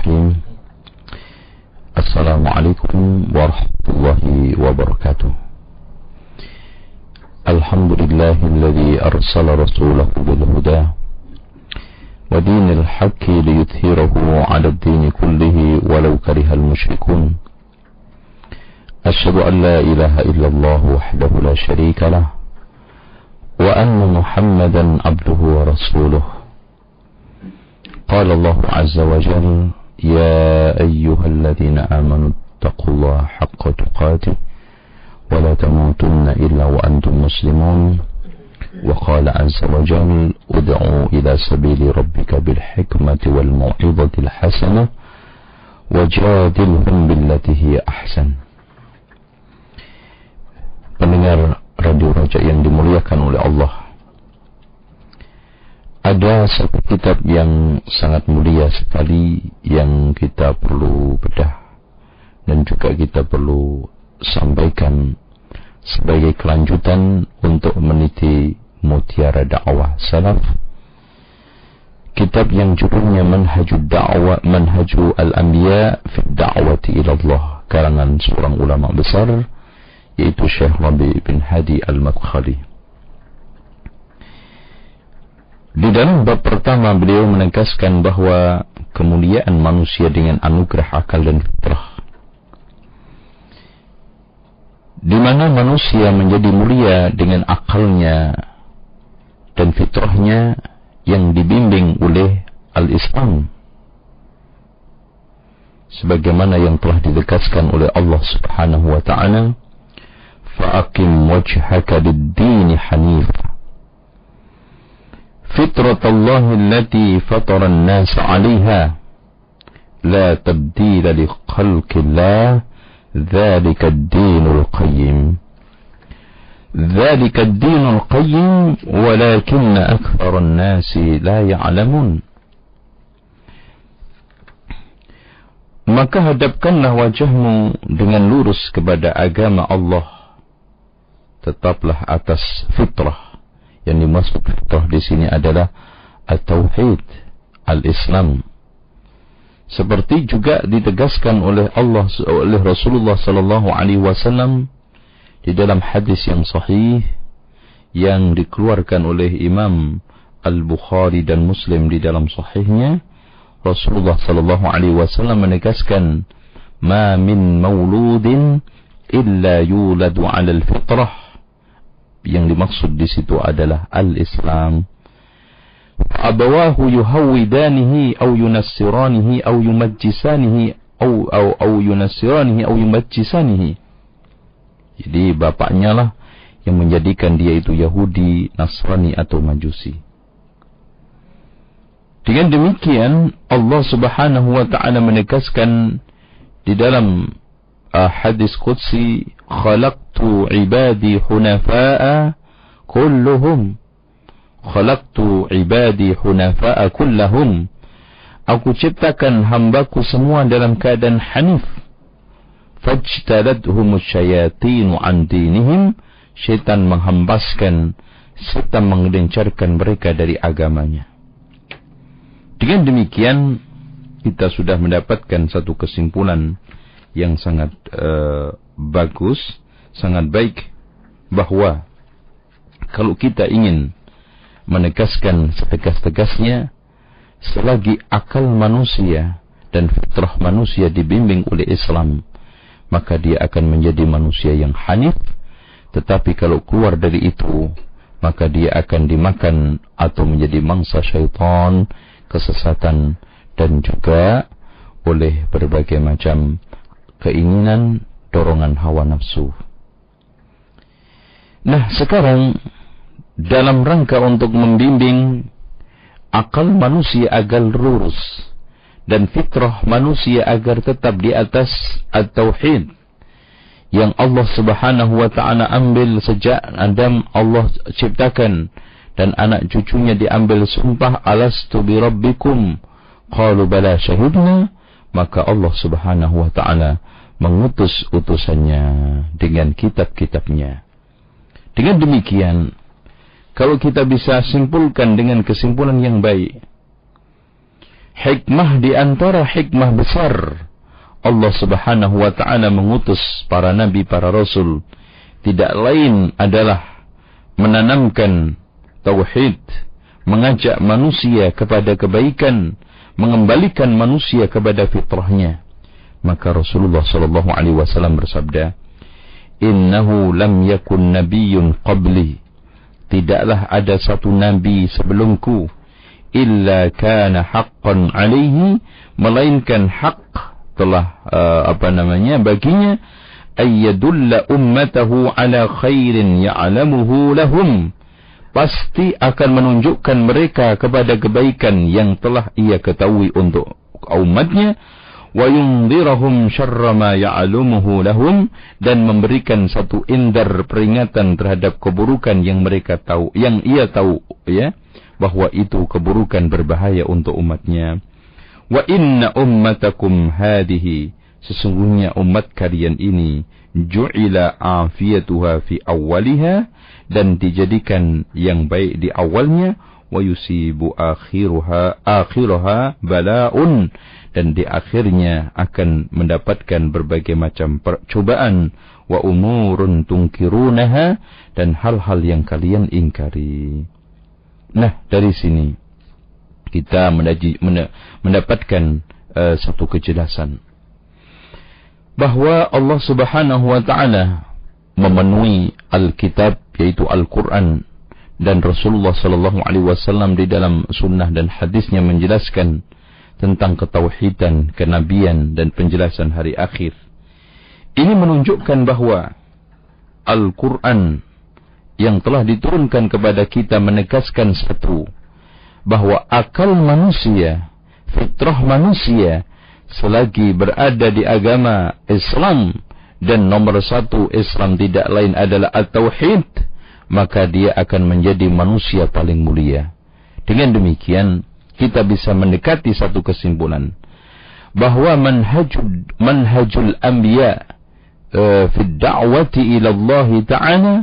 الرحيم. السلام عليكم ورحمة الله وبركاته. الحمد لله الذي أرسل رسوله بالهدى ودين الحق ليظهره على الدين كله ولو كره المشركون. أشهد أن لا إله إلا الله وحده لا شريك له وأن محمدا عبده ورسوله. قال الله عز وجل يا أيها الذين آمنوا اتقوا الله حق تقاته ولا تموتن إلا وأنتم مسلمون. وقال عز وجل ادعوا إلى سبيل ربك بالحكمة والموعظة الحسنة وجادلهم بالتي هي أحسن. Pendengar Radio Raja yang dimuliakan oleh Allah ada satu kitab yang sangat mulia sekali yang kita perlu bedah dan juga kita perlu sampaikan sebagai kelanjutan untuk meniti mutiara dakwah salaf. Kitab yang judulnya manhajud dakwah manhaju al-anbiya fi da'wati ila Allah karangan seorang ulama besar yaitu Syekh Rabi bin Hadi Al-Madkhali Di dalam bab pertama beliau menegaskan bahawa kemuliaan manusia dengan anugerah akal dan fitrah. Di mana manusia menjadi mulia dengan akalnya dan fitrahnya yang dibimbing oleh al-Islam. Sebagaimana yang telah ditegaskan oleh Allah Subhanahu wa taala, "Fa'aqim wajhaka lid-din hanifan" فطرة الله التي فطر الناس عليها لا تبديل لخلق الله ذلك الدين القيم ذلك الدين القيم ولكن أكثر الناس لا يعلمون Maka hadapkanlah wajahmu dengan lurus kepada agama Allah. Tetaplah atas fitrah yang dimaksud fitrah di sini adalah at-tauhid al-Islam. Seperti juga ditegaskan oleh Allah oleh Rasulullah sallallahu alaihi wasallam di dalam hadis yang sahih yang dikeluarkan oleh Imam Al-Bukhari dan Muslim di dalam sahihnya Rasulullah sallallahu alaihi wasallam menegaskan ma min mauludin illa yuladu 'ala al-fitrah yang dimaksud di situ adalah al-Islam. Abawahu yuhawidanihi au yunassiranihi au yumajjisanihi au au au yunassiranihi au yumajjisanihi. Jadi bapaknya lah yang menjadikan dia itu Yahudi, Nasrani atau Majusi. Dengan demikian Allah Subhanahu wa taala menegaskan di dalam hadis qudsi khalaqtu ibadi hunafa'a kulluhum. Khalaqtu ibadi hunafa'a kullahum. Aku ciptakan hambaku semua dalam keadaan hanif. Fajtaladhum syayatin an dinihim. Syaitan menghambaskan serta menggencarkan mereka dari agamanya. Dengan demikian kita sudah mendapatkan satu kesimpulan yang sangat uh, bagus, sangat baik bahawa kalau kita ingin menegaskan setegas-tegasnya selagi akal manusia dan fitrah manusia dibimbing oleh Islam maka dia akan menjadi manusia yang hanif. Tetapi kalau keluar dari itu maka dia akan dimakan atau menjadi mangsa syaitan kesesatan dan juga oleh berbagai macam keinginan, dorongan hawa nafsu. Nah, sekarang dalam rangka untuk membimbing akal manusia agar lurus dan fitrah manusia agar tetap di atas at-tauhid yang Allah Subhanahu wa taala ambil sejak Adam Allah ciptakan dan anak cucunya diambil sumpah alastu bi rabbikum qalu bala syahidna maka Allah Subhanahu wa taala mengutus utusannya dengan kitab-kitabnya. Dengan demikian, kalau kita bisa simpulkan dengan kesimpulan yang baik, hikmah di antara hikmah besar Allah Subhanahu wa taala mengutus para nabi, para rasul tidak lain adalah menanamkan tauhid, mengajak manusia kepada kebaikan, mengembalikan manusia kepada fitrahnya. Maka Rasulullah sallallahu alaihi wasallam bersabda, "Innahu lam yakun nabiyyun qabli." Tidaklah ada satu nabi sebelumku illa kana haqqan alaihi melainkan hak telah uh, apa namanya baginya ayyadulla ummatahu ala khairin ya'lamuhu lahum pasti akan menunjukkan mereka kepada kebaikan yang telah ia ketahui untuk umatnya. Wa yunzirahum syarra ma ya'lamuhu lahum dan memberikan satu indar peringatan terhadap keburukan yang mereka tahu yang ia tahu ya bahwa itu keburukan berbahaya untuk umatnya. Wa inna ummatakum hadhihi sesungguhnya umat kalian ini ju'ila afiyatuha fi awwaliha dan dijadikan yang baik di awalnya wa yusibu akhiruha akhiraha bala'un dan di akhirnya akan mendapatkan berbagai macam percobaan wa umurun tungkirunaha dan hal-hal yang kalian ingkari. Nah, dari sini kita mendapatkan uh, satu kejelasan bahawa Allah Subhanahu wa taala memenuhi Alkitab yaitu Al-Quran dan Rasulullah sallallahu alaihi wasallam di dalam sunnah dan hadisnya menjelaskan tentang ketauhidan, kenabian dan penjelasan hari akhir. Ini menunjukkan bahawa Al-Quran yang telah diturunkan kepada kita menegaskan satu, bahawa akal manusia, fitrah manusia, selagi berada di agama Islam, dan nomor satu Islam tidak lain adalah At-Tauhid, maka dia akan menjadi manusia paling mulia. Dengan demikian, kita bisa mendekati satu kesimpulan bahawa manhajul manhajul anbiya uh, fi da'wati ila Allah taala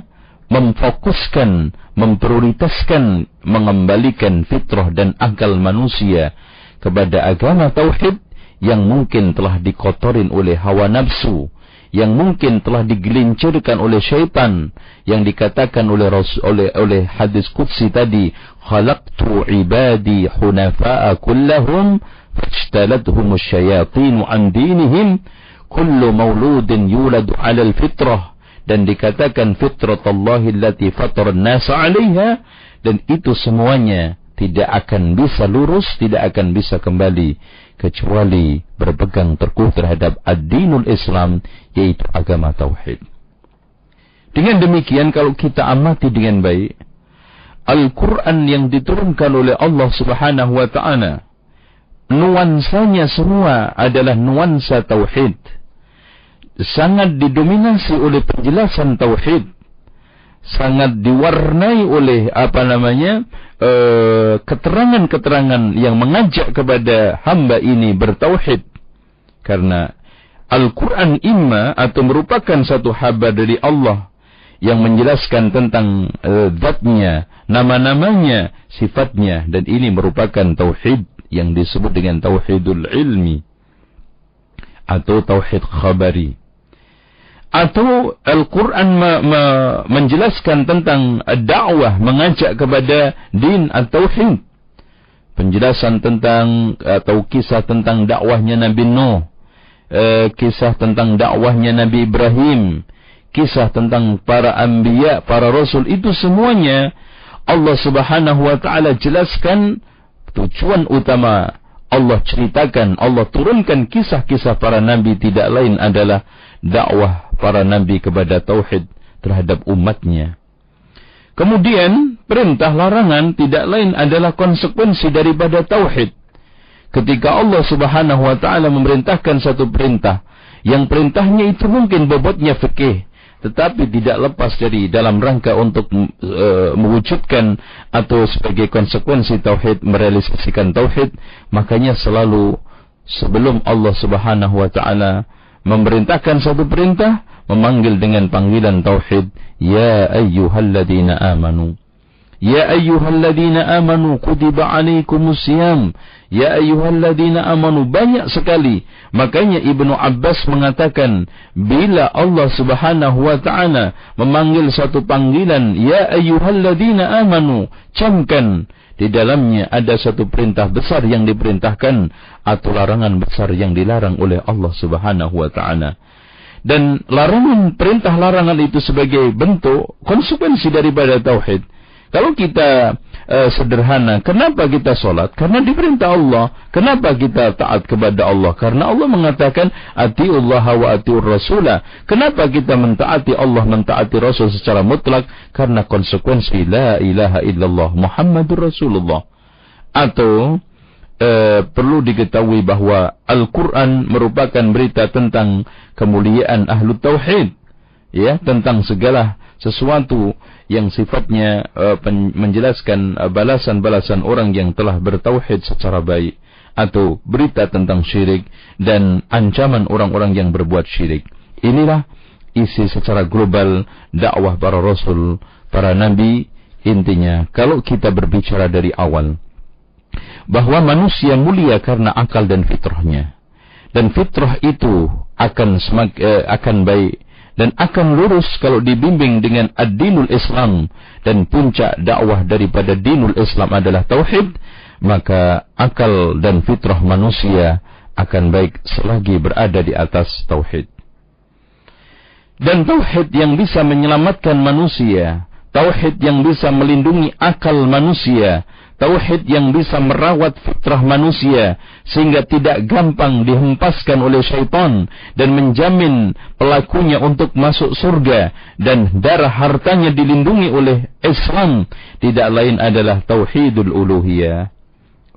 memfokuskan memprioritaskan mengembalikan fitrah dan akal manusia kepada agama tauhid yang mungkin telah dikotorin oleh hawa nafsu yang mungkin telah digelincirkan oleh syaitan yang dikatakan oleh oleh oleh hadis qudsi tadi khalaqtu ibadi hunafa'a kullahum fajtalathum asyayatin an dinihim kullu mauludin yuladu 'ala al-fitrah. Dan dikatakan fitrat Allah allati fatara an-nas 'alayha dan itu semuanya tidak akan bisa lurus tidak akan bisa kembali kecuali berpegang teguh terhadap ad-dinul Islam yaitu agama tauhid. Dengan demikian kalau kita amati dengan baik Al-Quran yang diturunkan oleh Allah Subhanahu wa taala nuansanya semua adalah nuansa tauhid. Sangat didominasi oleh penjelasan tauhid. Sangat diwarnai oleh apa namanya? Eh, keterangan-keterangan yang mengajak kepada hamba ini bertauhid karena Al-Quran imma atau merupakan satu habar dari Allah yang menjelaskan tentang uh, zatnya, nama-namanya, sifatnya dan ini merupakan tauhid yang disebut dengan tauhidul ilmi atau tauhid khabari atau Al-Quran me- me- menjelaskan tentang dakwah mengajak kepada din atau tauhid penjelasan tentang atau kisah tentang dakwahnya Nabi Nuh. E, kisah tentang dakwahnya Nabi Ibrahim. Kisah tentang para anbiya para rasul. Itu semuanya Allah Subhanahu wa taala jelaskan tujuan utama. Allah ceritakan Allah turunkan kisah-kisah para nabi tidak lain adalah dakwah para nabi kepada tauhid terhadap umatnya. Kemudian perintah larangan tidak lain adalah konsekuensi daripada tauhid. Ketika Allah Subhanahu wa taala memerintahkan satu perintah, yang perintahnya itu mungkin bobotnya fikih, tetapi tidak lepas dari dalam rangka untuk uh, mewujudkan atau sebagai konsekuensi tauhid merealisasikan tauhid, makanya selalu sebelum Allah Subhanahu wa taala memerintahkan satu perintah memanggil dengan panggilan tauhid ya ayyuhalladzina amanu Ya ayyuhalladzina amanu kutiba alaikumus siyam. Ya ayyuhalladzina amanu banyak sekali. Makanya Ibnu Abbas mengatakan bila Allah Subhanahu wa taala memanggil satu panggilan ya ayyuhalladzina amanu camkan di dalamnya ada satu perintah besar yang diperintahkan atau larangan besar yang dilarang oleh Allah Subhanahu wa taala. Dan larangan perintah larangan itu sebagai bentuk konsekuensi daripada tauhid. Kalau kita uh, sederhana, kenapa kita solat? Karena diperintah Allah. Kenapa kita taat kepada Allah? Karena Allah mengatakan, Ati'ullah wa ati'ur rasulah. Kenapa kita mentaati Allah, mentaati Rasul secara mutlak? Karena konsekuensi La ilaha illallah Muhammadur Rasulullah. Atau uh, perlu diketahui bahawa Al-Quran merupakan berita tentang kemuliaan ahlu tauhid. Ya, tentang segala sesuatu yang sifatnya uh, menjelaskan uh, balasan-balasan orang yang telah bertauhid secara baik atau berita tentang syirik dan ancaman orang-orang yang berbuat syirik. Inilah isi secara global dakwah para rasul, para nabi. Intinya, kalau kita berbicara dari awal bahwa manusia mulia karena akal dan fitrahnya. Dan fitrah itu akan semak, eh, akan baik dan akan lurus kalau dibimbing dengan ad-dinul Islam dan puncak dakwah daripada dinul Islam adalah tauhid maka akal dan fitrah manusia akan baik selagi berada di atas tauhid. Dan tauhid yang bisa menyelamatkan manusia tauhid yang bisa melindungi akal manusia tauhid yang bisa merawat fitrah manusia sehingga tidak gampang dihempaskan oleh syaitan dan menjamin pelakunya untuk masuk surga dan darah hartanya dilindungi oleh Islam tidak lain adalah tauhidul uluhiyah.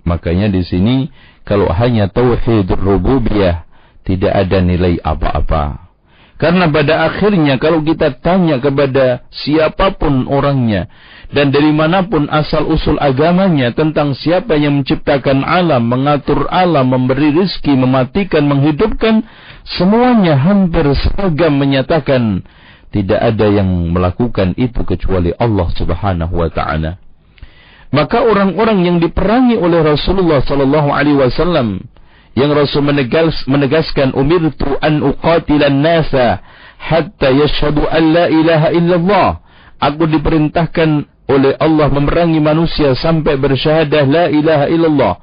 Makanya di sini kalau hanya tauhidul rububiyah tidak ada nilai apa-apa. Karena pada akhirnya kalau kita tanya kepada siapa pun orangnya dan dari mana pun asal usul agamanya tentang siapa yang menciptakan alam, mengatur alam, memberi rizki, mematikan, menghidupkan, semuanya hampir seragam menyatakan tidak ada yang melakukan itu kecuali Allah Subhanahu wa taala. Maka orang-orang yang diperangi oleh Rasulullah sallallahu alaihi wasallam yang Rasul menegas, menegaskan umirtu an uqatilan nasa hatta yashhadu an la ilaha illallah. Aku diperintahkan oleh Allah memerangi manusia sampai bersyahadah la ilaha illallah.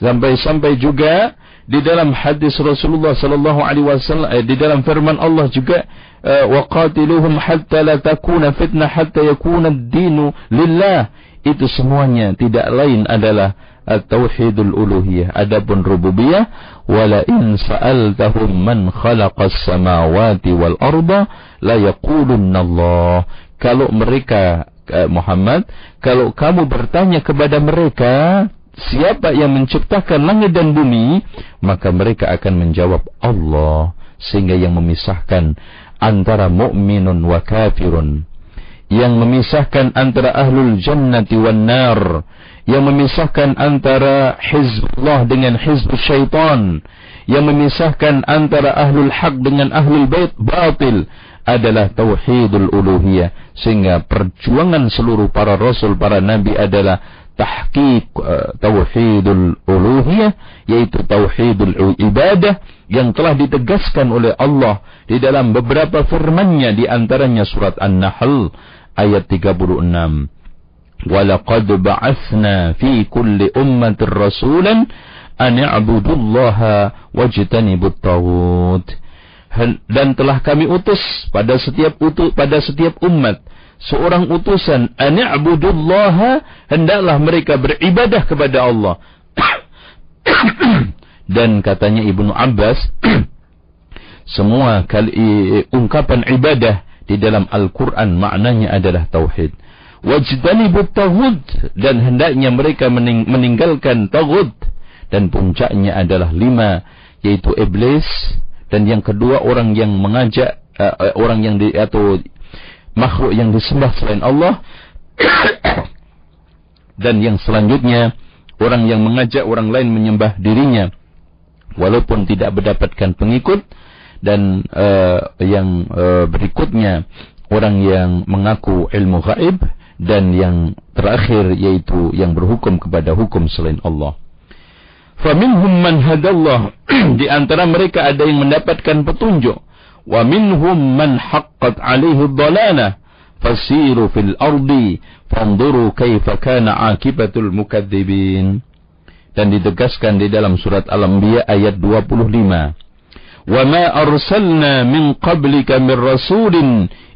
Sampai-sampai juga di dalam hadis Rasulullah sallallahu alaihi wasallam eh, di dalam firman Allah juga eh, wa qatiluhum hatta la takuna fitnah hatta yakuna ad-dinu lillah. Itu semuanya tidak lain adalah at-tauhidul uluhiyah. Adapun rububiyah wala in sa'altahum man khalaqas samawati wal arda la yaqulunna Allah. Kalau mereka Muhammad, kalau kamu bertanya kepada mereka, siapa yang menciptakan langit dan bumi, maka mereka akan menjawab Allah, sehingga yang memisahkan antara mukminun wa kafirun, yang memisahkan antara ahlul jannati wan nar, yang memisahkan antara hizbullah dengan hizbul syaitan, yang memisahkan antara ahlul haq dengan ahlul bait batil, adalah tauhidul uluhiyah. Sehingga perjuangan seluruh para rasul para nabi adalah tahqiq uh, tauhidul uluhiyah yaitu tauhidul ibadah yang telah ditegaskan oleh Allah di dalam beberapa firman-Nya di antaranya surat An-Nahl ayat 36 Walaqad ba'athna fi kulli ummatin rasulan an i'budullaha wajtanibut taghut dan telah kami utus pada setiap utus pada setiap umat. Seorang utusan ani'budullaha hendaklah mereka beribadah kepada Allah. Dan katanya Ibnu Abbas semua kali ungkapan ibadah di dalam Al-Quran maknanya adalah tauhid. Wajdanibut taghut dan hendaknya mereka mening meninggalkan taghut dan puncaknya adalah lima yaitu iblis dan yang kedua orang yang mengajak uh, orang yang di atau makhluk yang disembah selain Allah dan yang selanjutnya orang yang mengajak orang lain menyembah dirinya walaupun tidak mendapatkan pengikut dan uh, yang uh, berikutnya orang yang mengaku ilmu gaib dan yang terakhir yaitu yang berhukum kepada hukum selain Allah. Faminhum man hadallah. Di antara mereka ada yang mendapatkan petunjuk. Wa minhum man haqqat alaihi dhalalah. Fasiru fil ardi. Fanduru kaifa kana akibatul mukadzibin. Dan ditegaskan di dalam surat Al-Anbiya ayat 25. Wa ma arsalna min qablika min rasulin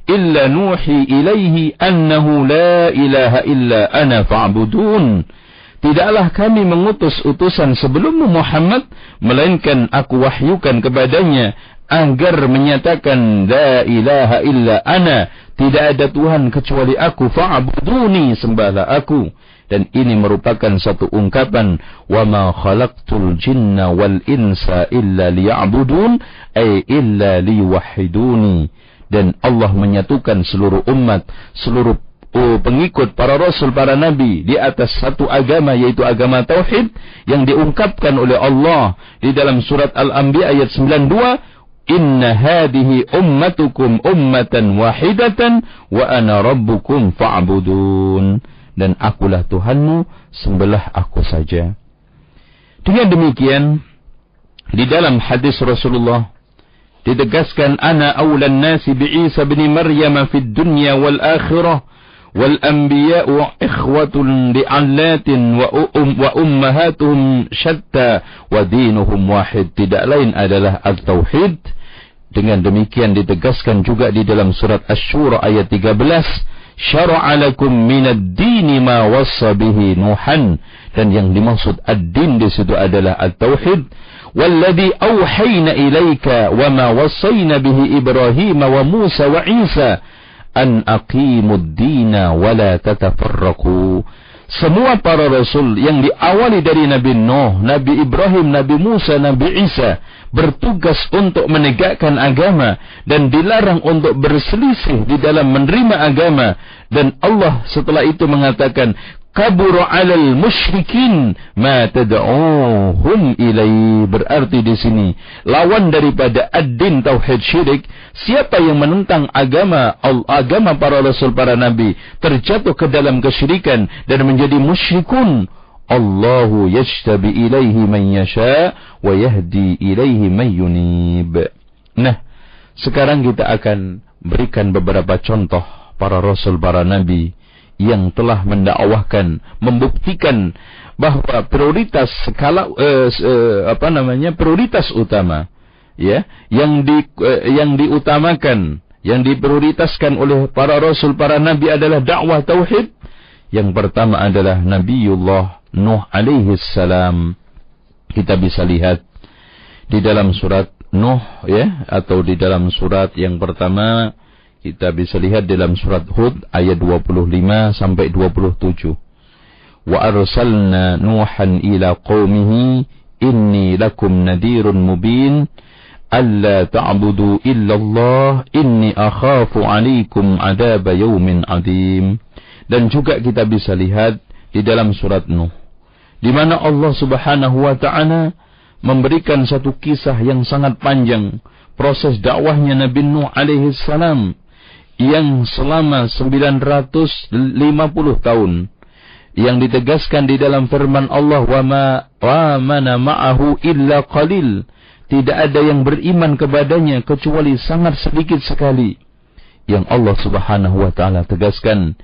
illa nuhi ilaihi annahu la ilaha illa ana fa'budun. Fa Tidaklah kami mengutus utusan sebelummu Muhammad, melainkan aku wahyukan kepadanya agar menyatakan la ilaha illa ana, tidak ada Tuhan kecuali aku, fa'buduni, sembahlah aku. Dan ini merupakan satu ungkapan wa ma khalaqtul jinna wal insa illa liya'budun ay illa liwahiduni dan Allah menyatukan seluruh umat seluruh oh, pengikut para rasul, para nabi di atas satu agama yaitu agama tauhid yang diungkapkan oleh Allah di dalam surat Al-Anbiya ayat 92 Inna hadihi ummatukum ummatan wahidatan wa ana rabbukum fa'budun dan akulah Tuhanmu sembelih aku saja. Dengan demikian di dalam hadis Rasulullah ditegaskan ana awlan nasi bi Isa bin Maryam fid dunya wal akhirah والأنبياء إخوة لعلات وأم وأمهاتهم شتى ودينهم واحد tidak lain adalah al-tauhid dengan demikian ditegaskan juga di dalam surat Asy-Syura ayat 13 syara'a lakum minad dini ma wassa bihi nuhan dan yang dimaksud ad-din di situ adalah at-tauhid والذي أوحينا إليك وما وصينا به إبراهيم وموسى وعيسى an aqimud dina wala tatafarraqu. Semua para rasul yang diawali dari Nabi Nuh, Nabi Ibrahim, Nabi Musa, Nabi Isa bertugas untuk menegakkan agama dan dilarang untuk berselisih di dalam menerima agama. Dan Allah setelah itu mengatakan kabur alal musyrikin ma tad'uhum ilai berarti di sini lawan daripada ad-din tauhid syirik siapa yang menentang agama agama para rasul para nabi terjatuh ke dalam kesyirikan dan menjadi musyrikun? Allahu yajtabi ilaihi man yasha wa yahdi ilaihi man yunib. Nah sekarang kita akan berikan beberapa contoh para rasul para nabi yang telah mendakwahkan membuktikan bahwa prioritas skala uh, uh, apa namanya prioritas utama ya yang di uh, yang diutamakan yang diprioritaskan oleh para rasul para nabi adalah dakwah tauhid. Yang pertama adalah Nabiullah Nuh alaihi salam. Kita bisa lihat di dalam surat Nuh ya atau di dalam surat yang pertama kita bisa lihat dalam surat Hud ayat 25 sampai 27. Wa arsalna Nuhan ila qaumihi inni lakum nadirun mubin alla ta'budu illa Allah inni akhafu 'alaikum 'adab yaumin 'adzim. Dan juga kita bisa lihat di dalam surat Nuh di mana Allah Subhanahu wa taala memberikan satu kisah yang sangat panjang proses dakwahnya Nabi Nuh alaihi salam yang selama 950 tahun yang ditegaskan di dalam firman Allah wa ma wa mana ma'ahu illa qalil. Tidak ada yang beriman kepadanya kecuali sangat sedikit sekali. Yang Allah Subhanahu wa taala tegaskan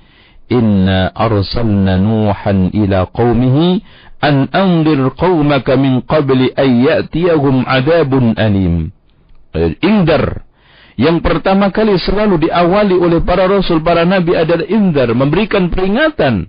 inna arsalna nuhan ila qaumihi an anzir qaumaka min qabli an ya'tiyahum adabun alim. Indar yang pertama kali selalu diawali oleh para rasul, para nabi adalah indar, memberikan peringatan,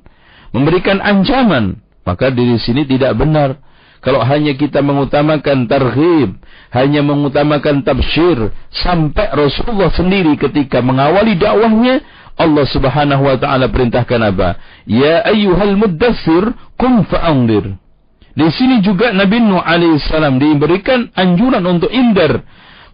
memberikan ancaman. Maka di sini tidak benar. Kalau hanya kita mengutamakan tarhib, hanya mengutamakan tabsyir, sampai Rasulullah sendiri ketika mengawali dakwahnya, Allah subhanahu wa ta'ala perintahkan apa? Ya ayyuhal muddassir, kum fa'andir. Di sini juga Nabi Nuh alaihissalam diberikan anjuran untuk indar.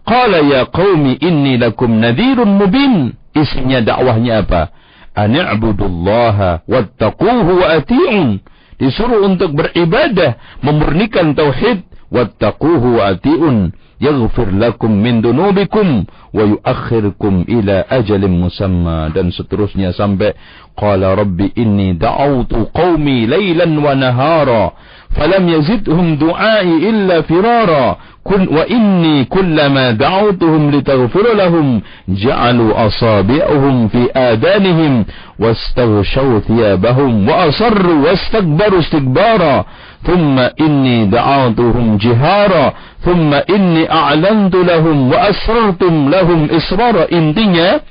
Qala ya qaumi inni lakum nadhirun mubin. Isinya dakwahnya apa? Ani'budullaha wattaquhu wa ati'un. Disuruh untuk beribadah, memurnikan tauhid, wattaquhu wa ati'un yaghfir lakum min dunubikum wa yuakhirkum ila ajalin musamma dan seterusnya sampai qala rabbi inni da'awtu qaumi laylan wa nahara falam yazidhum du'ai illa firara كل وإني كلما دعوتهم لتغفر لهم جعلوا أصابعهم في آذانهم واستغشوا ثيابهم وأصروا واستكبروا استكبارا. ثم إني دعوتهم جهارا. ثم إني أعلنت لهم وأسررتم لهم إسرارا. دنيا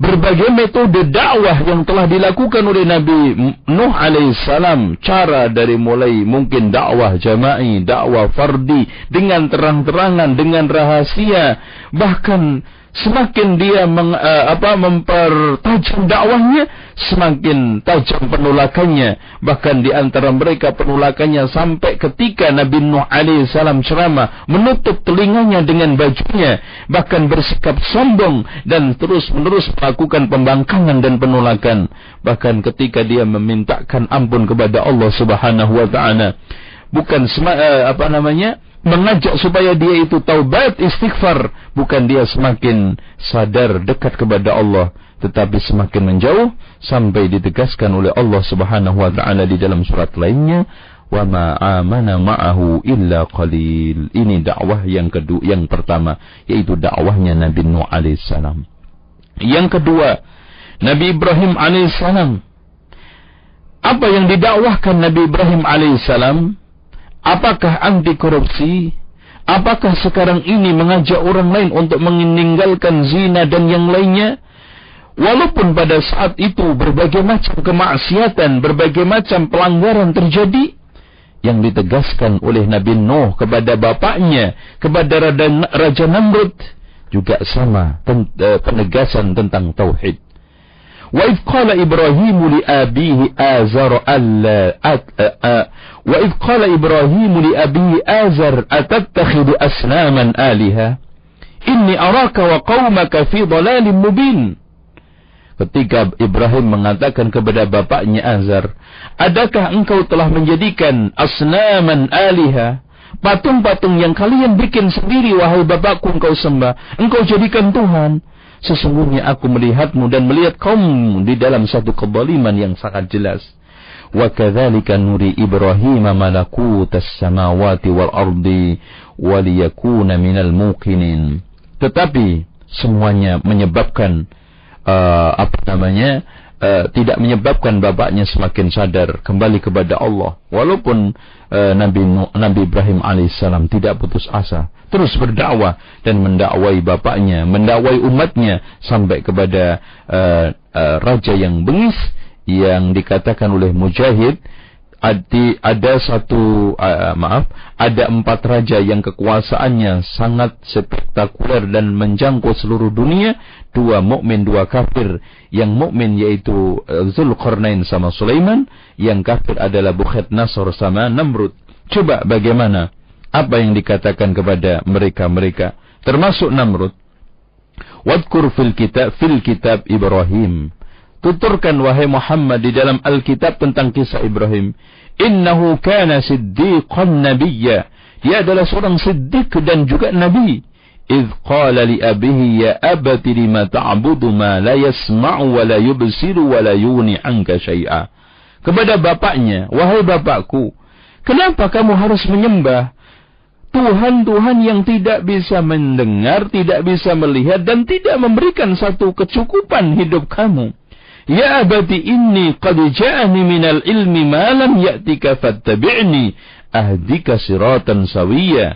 berbagai metode dakwah yang telah dilakukan oleh Nabi Nuh alaihissalam cara dari mulai mungkin dakwah jama'i dakwah fardi dengan terang-terangan dengan rahasia bahkan semakin dia meng, uh, apa mempertajam dakwahnya semakin tajam penolakannya. Bahkan di antara mereka penolakannya sampai ketika Nabi Nuh alaihi salam ceramah menutup telinganya dengan bajunya bahkan bersikap sombong dan terus-menerus melakukan pembangkangan dan penolakan. Bahkan ketika dia memintakan ampun kepada Allah Subhanahu wa taala. Bukan uh, apa namanya mengajak supaya dia itu taubat istighfar. Bukan dia semakin sadar dekat kepada Allah tetapi semakin menjauh sampai ditegaskan oleh Allah Subhanahu wa taala di dalam surat lainnya wa ma amana ma'ahu illa qalil. Ini dakwah yang kedua yang pertama yaitu dakwahnya Nabi Nuh alaihissalam yang kedua Nabi Ibrahim alaihissalam apa yang didakwahkan Nabi Ibrahim alaihissalam Apakah anti korupsi? Apakah sekarang ini mengajak orang lain untuk meninggalkan zina dan yang lainnya? Walaupun pada saat itu berbagai macam kemaksiatan, berbagai macam pelanggaran terjadi, yang ditegaskan oleh Nabi Nuh kepada bapaknya, kepada Raja Namrud, juga sama eh, penegasan tentang tauhid. وإذ قال إبراهيم لأبيه آزر ألا وإذ قال إبراهيم لأبيه آزر أتتخذ أسناما آلهة إني أراك وقومك في ضلال مبين Ketika Ibrahim mengatakan kepada bapaknya Azar, Adakah engkau telah menjadikan asnaman aliha, patung-patung yang kalian bikin sendiri, wahai bapakku engkau sembah, engkau jadikan Tuhan. Sesungguhnya aku melihatmu dan melihat kaum di dalam satu kebaliman yang sangat jelas. Wa kadzalika nuri Ibrahim malakutas samawati wal ardi wa liyakuna minal muqinin. Tetapi semuanya menyebabkan uh, apa namanya? Uh, tidak menyebabkan bapaknya semakin sadar kembali kepada Allah. Walaupun uh, Nabi Nabi Ibrahim alaihissalam tidak putus asa terus berdakwah dan mendakwai bapaknya, mendakwai umatnya sampai kepada uh, uh, raja yang bengis yang dikatakan oleh Mujahid ada, ada satu uh, maaf ada empat raja yang kekuasaannya sangat spektakuler dan menjangkau seluruh dunia. Dua mukmin dua kafir. Yang mukmin yaitu uh, Zulkarnain sama Sulaiman. Yang kafir adalah Bukhet Nasr sama Namrud. Coba bagaimana? Apa yang dikatakan kepada mereka-mereka? Termasuk Namrud. Wadkur fil kitab fil kitab Ibrahim tuturkan wahai Muhammad di dalam Alkitab tentang kisah Ibrahim innahu kana siddiqan nabiyya dia adalah seorang siddiq dan juga nabi إذ قال لأبيه يا أبت لما تعبد ما لا يسمع ولا يبصر ولا يغني عنك شيئا kepada bapaknya wahai bapakku kenapa kamu harus menyembah Tuhan-Tuhan yang tidak bisa mendengar, tidak bisa melihat, dan tidak memberikan satu kecukupan hidup kamu. Ya abadi inni qad ja'ani minal ilmi ma lam ya'tika fattabi'ni. Ahdika siratan sawiyya.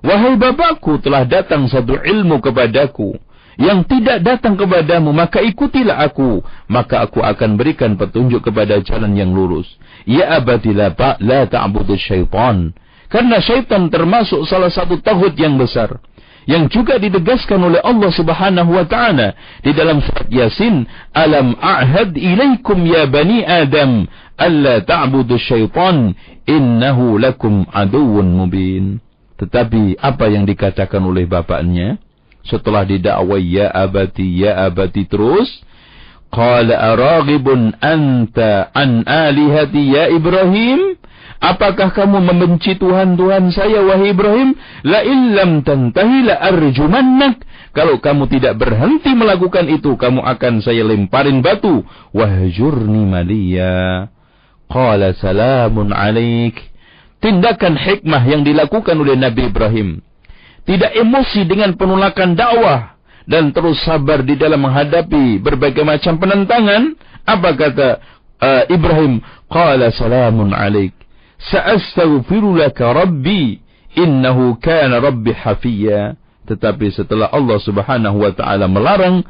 Wahai bapakku telah datang satu ilmu kepadaku. Yang tidak datang kepadamu maka ikutilah aku. Maka aku akan berikan petunjuk kepada jalan yang lurus. Ya abadi la ta'budu syaitan. Karena syaitan termasuk salah satu tauhid yang besar yang juga ditegaskan oleh Allah Subhanahu wa taala di dalam surat Yasin, "Alam a'had ilaikum ya bani Adam alla ta'budu syaitan innahu lakum aduwwun mubin." Tetapi apa yang dikatakan oleh bapaknya setelah didakwai ya abati ya abati terus qala araghibun anta an alihati ya Ibrahim Apakah kamu membenci Tuhan-Tuhan saya, wahai Ibrahim? La illam tantahi la arjumannak. Kalau kamu tidak berhenti melakukan itu, kamu akan saya lemparin batu. Wahjurni maliya. Qala salamun alaik. Tindakan hikmah yang dilakukan oleh Nabi Ibrahim. Tidak emosi dengan penolakan dakwah. Dan terus sabar di dalam menghadapi berbagai macam penentangan. Apa kata uh, Ibrahim? Qala salamun alaik. Sa'astaghfiru laka rabbi innahu kana rabbi hafiya. Tetapi setelah Allah Subhanahu wa taala melarang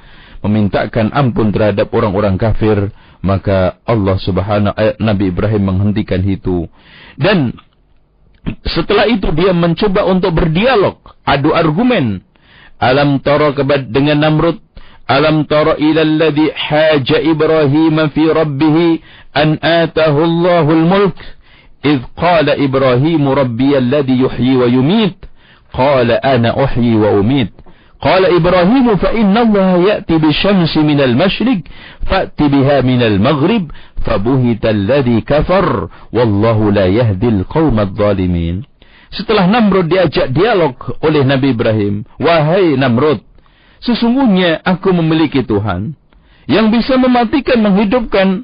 memintakan ampun terhadap orang-orang kafir, maka Allah Subhanahu eh, Nabi Ibrahim menghentikan itu. Dan setelah itu dia mencoba untuk berdialog, adu argumen. Alam tara dengan Namrud Alam tara ila alladhi haja Ibrahim fi rabbih an atahu Allahul mulk إذ قال إبراهيم ربي الذي يحيي ويميت قال أنا أحيي وأميت قال إبراهيم فإن الله يأتي بالشمس من المشرق فأت بها من المغرب فبهت الذي كفر والله لا يهدي القوم الظالمين Setelah Namrud diajak dialog oleh Nabi Ibrahim, Wahai Namrud, sesungguhnya aku memiliki Tuhan yang bisa mematikan menghidupkan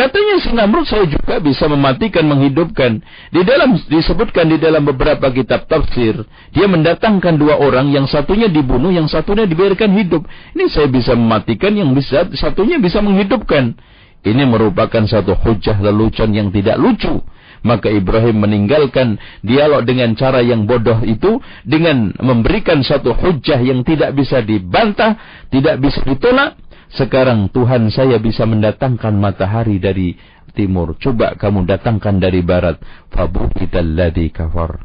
Katanya si Namrud saya juga bisa mematikan, menghidupkan. Di dalam disebutkan di dalam beberapa kitab tafsir, dia mendatangkan dua orang, yang satunya dibunuh, yang satunya dibiarkan hidup. Ini saya bisa mematikan, yang bisa satunya bisa menghidupkan. Ini merupakan satu hujah lelucon yang tidak lucu. Maka Ibrahim meninggalkan dialog dengan cara yang bodoh itu dengan memberikan satu hujah yang tidak bisa dibantah, tidak bisa ditolak sekarang Tuhan saya bisa mendatangkan matahari dari timur. Coba kamu datangkan dari barat. Fabuhitalladhi kafar.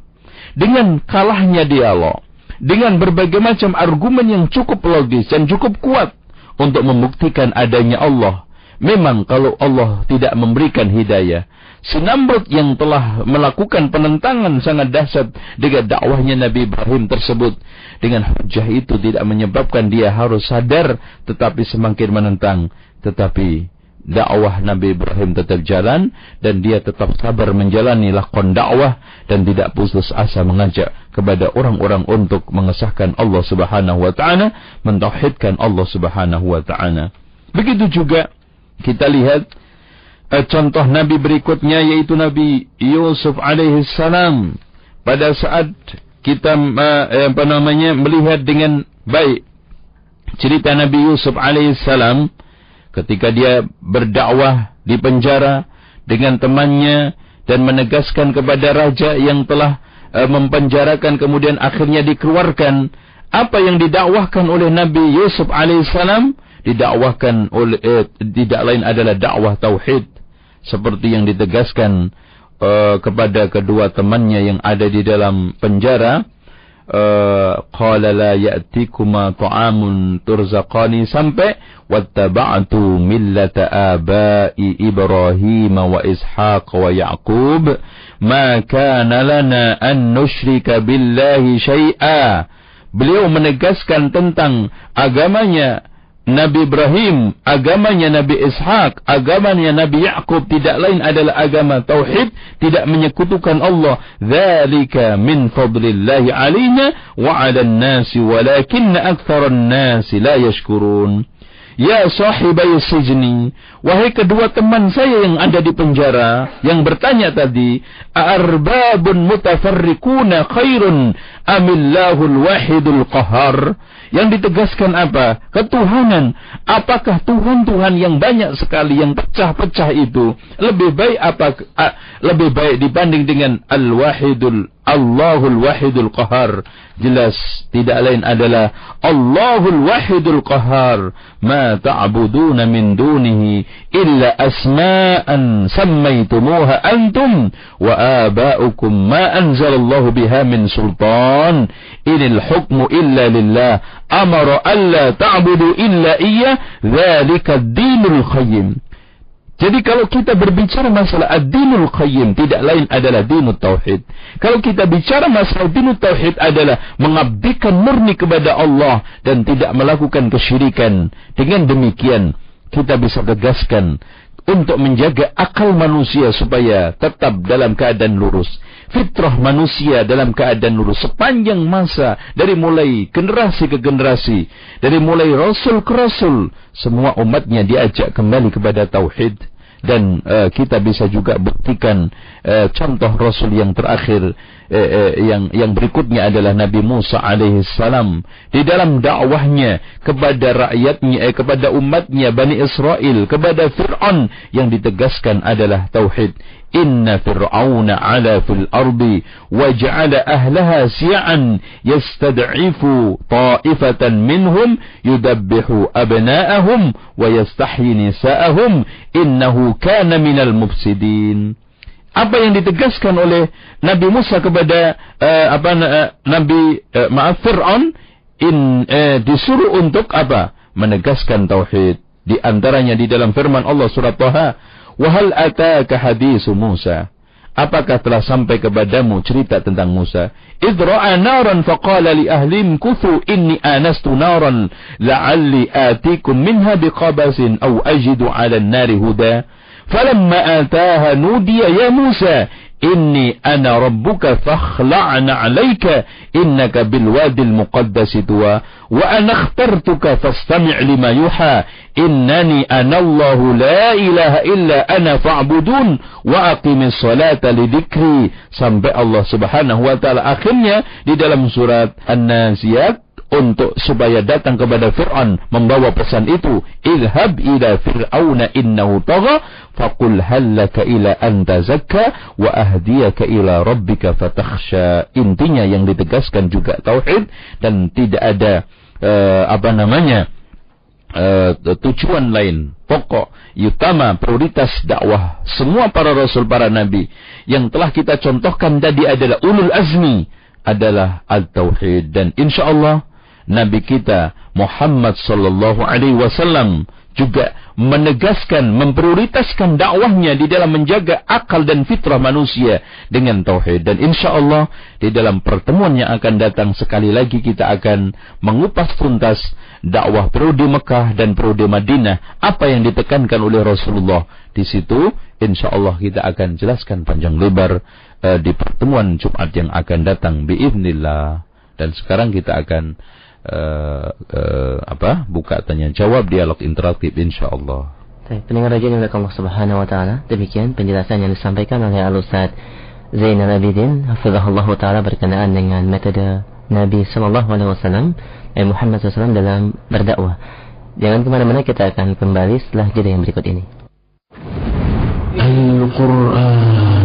Dengan kalahnya dialog. Dengan berbagai macam argumen yang cukup logis dan cukup kuat. Untuk membuktikan adanya Allah. Memang kalau Allah tidak memberikan hidayah. Sinamrud yang telah melakukan penentangan sangat dahsyat dengan dakwahnya Nabi Ibrahim tersebut. Dengan hujah itu tidak menyebabkan dia harus sadar tetapi semakin menentang. Tetapi dakwah Nabi Ibrahim tetap jalan dan dia tetap sabar menjalani lakon dakwah dan tidak putus asa mengajak kepada orang-orang untuk mengesahkan Allah Subhanahu wa taala, mentauhidkan Allah Subhanahu wa taala. Begitu juga kita lihat contoh Nabi berikutnya yaitu Nabi Yusuf alaihi salam. Pada saat kita uh, apa namanya melihat dengan baik cerita Nabi Yusuf alaihi salam ketika dia berdakwah di penjara dengan temannya dan menegaskan kepada raja yang telah uh, mempenjarakan kemudian akhirnya dikeluarkan apa yang didakwahkan oleh Nabi Yusuf alaihissalam didakwahkan oleh eh, tidak lain adalah dakwah tauhid seperti yang ditegaskan uh, kepada kedua temannya yang ada di dalam penjara uh, qala la ya'tikuma ta'amun turzaqani sampai wattaba'tu millata abai Ibrahim wa Ishaq wa Yaqub ma kana lana an nusyrika billahi syai'a. Beliau menegaskan tentang agamanya Nabi Ibrahim, agamanya Nabi Ishaq, agamanya Nabi Yaqub tidak lain adalah agama tauhid, tidak menyekutukan Allah. Dzalika min fadlillahi alaina wa 'alan nasi walakinna aktharan nasi la yashkurun. Ya sahibai sijni, wahai kedua teman saya yang ada di penjara, yang bertanya tadi, arbabun mutafarriquna khairun amillahul wahidul qahar? Yang ditegaskan apa? Ketuhanan. Apakah Tuhan-Tuhan yang banyak sekali yang pecah-pecah itu lebih baik apa lebih baik dibanding dengan Al-Wahidul Allahul Wahidul Qahar. Jelas tidak lain adalah Allahul Wahidul Qahar. Ma ta'buduna min dunihi illa asma'an sammaytumuha antum wa aba'ukum ma anzalallahu biha min sultan. Inil hukmu illa lillah. Amara alla ta'budu illa iya. Dhalika dinul khayyim. Jadi kalau kita berbicara masalah ad-dinul qayyim tidak lain adalah dinul tauhid. Kalau kita bicara masalah dinul tauhid adalah mengabdikan murni kepada Allah dan tidak melakukan kesyirikan. Dengan demikian kita bisa tegaskan untuk menjaga akal manusia supaya tetap dalam keadaan lurus. Fitrah manusia dalam keadaan lurus sepanjang masa dari mulai generasi ke generasi, dari mulai rasul ke rasul, semua umatnya diajak kembali kepada tauhid dan uh, kita bisa juga buktikan uh, contoh Rasul yang terakhir uh, uh, yang yang berikutnya adalah Nabi Musa alaihissalam di dalam dakwahnya kepada rakyatnya eh, kepada umatnya Bani Israel kepada Fir'aun yang ditegaskan adalah tauhid. Inna fir'auna ala fil ardi wa ja'ala ahlaha si'an yastad'ifu ta'ifatan minhum yudabbihu abna'ahum wa yastahyi nisa'ahum innahu kana minal mufsidin. Apa yang ditegaskan oleh Nabi Musa kepada uh, apa uh, Nabi uh, maaf Fir'aun in uh, disuruh untuk apa? Menegaskan tauhid. Di antaranya di dalam firman Allah surat Taha. "Wa hal ataka hadisu Musa?" Apakah telah sampai kepadamu cerita tentang Musa? Idra'a naran faqala li ahlim kuthu inni anastu naran la'alli atikum minha biqabasin aw ajidu 'ala an-nari huda. Falamma ataha nudiya ya Musa inni ana rabbuka fakhla'na 'alayka innaka bil wadil muqaddas tuwa wa ana akhtartuka fastami' lima yuha innani ana Allah la ilaha illa ana fa'budun wa aqimis salata lidikri sampai Allah Subhanahu wa taala akhirnya di dalam surat An-Nasiyat untuk supaya datang kepada Fir'aun membawa pesan itu idhab ila fir'auna innahu tagha faqul hallaka ila an tazakka wa ahdiyaka ila rabbika fatakhsha. Intinya yang ditegaskan juga tauhid dan tidak ada uh, apa namanya uh, tujuan lain. Pokok utama prioritas dakwah semua para rasul para nabi. Yang telah kita contohkan tadi adalah ulul azmi adalah al-tauhid. Dan insyaallah Nabi kita Muhammad sallallahu alaihi wasallam juga menegaskan, memprioritaskan dakwahnya di dalam menjaga akal dan fitrah manusia dengan tauhid. Dan insya Allah di dalam pertemuan yang akan datang sekali lagi kita akan mengupas tuntas dakwah periode Mekah dan periode Madinah. Apa yang ditekankan oleh Rasulullah di situ, insya Allah kita akan jelaskan panjang lebar uh, di pertemuan Jumat yang akan datang. Biiznillah. Dan sekarang kita akan uh, uh, apa buka tanya jawab dialog interaktif insyaallah. Baik, pendengar radio yang Allah Subhanahu wa taala, demikian penjelasan yang disampaikan oleh Al Ustaz Zainal Abidin hafizahullah taala berkenaan dengan metode Nabi sallallahu alaihi wasallam eh, Muhammad SAW dalam berdakwah. Jangan ke mana-mana kita akan kembali setelah jeda yang berikut ini. Al-Quran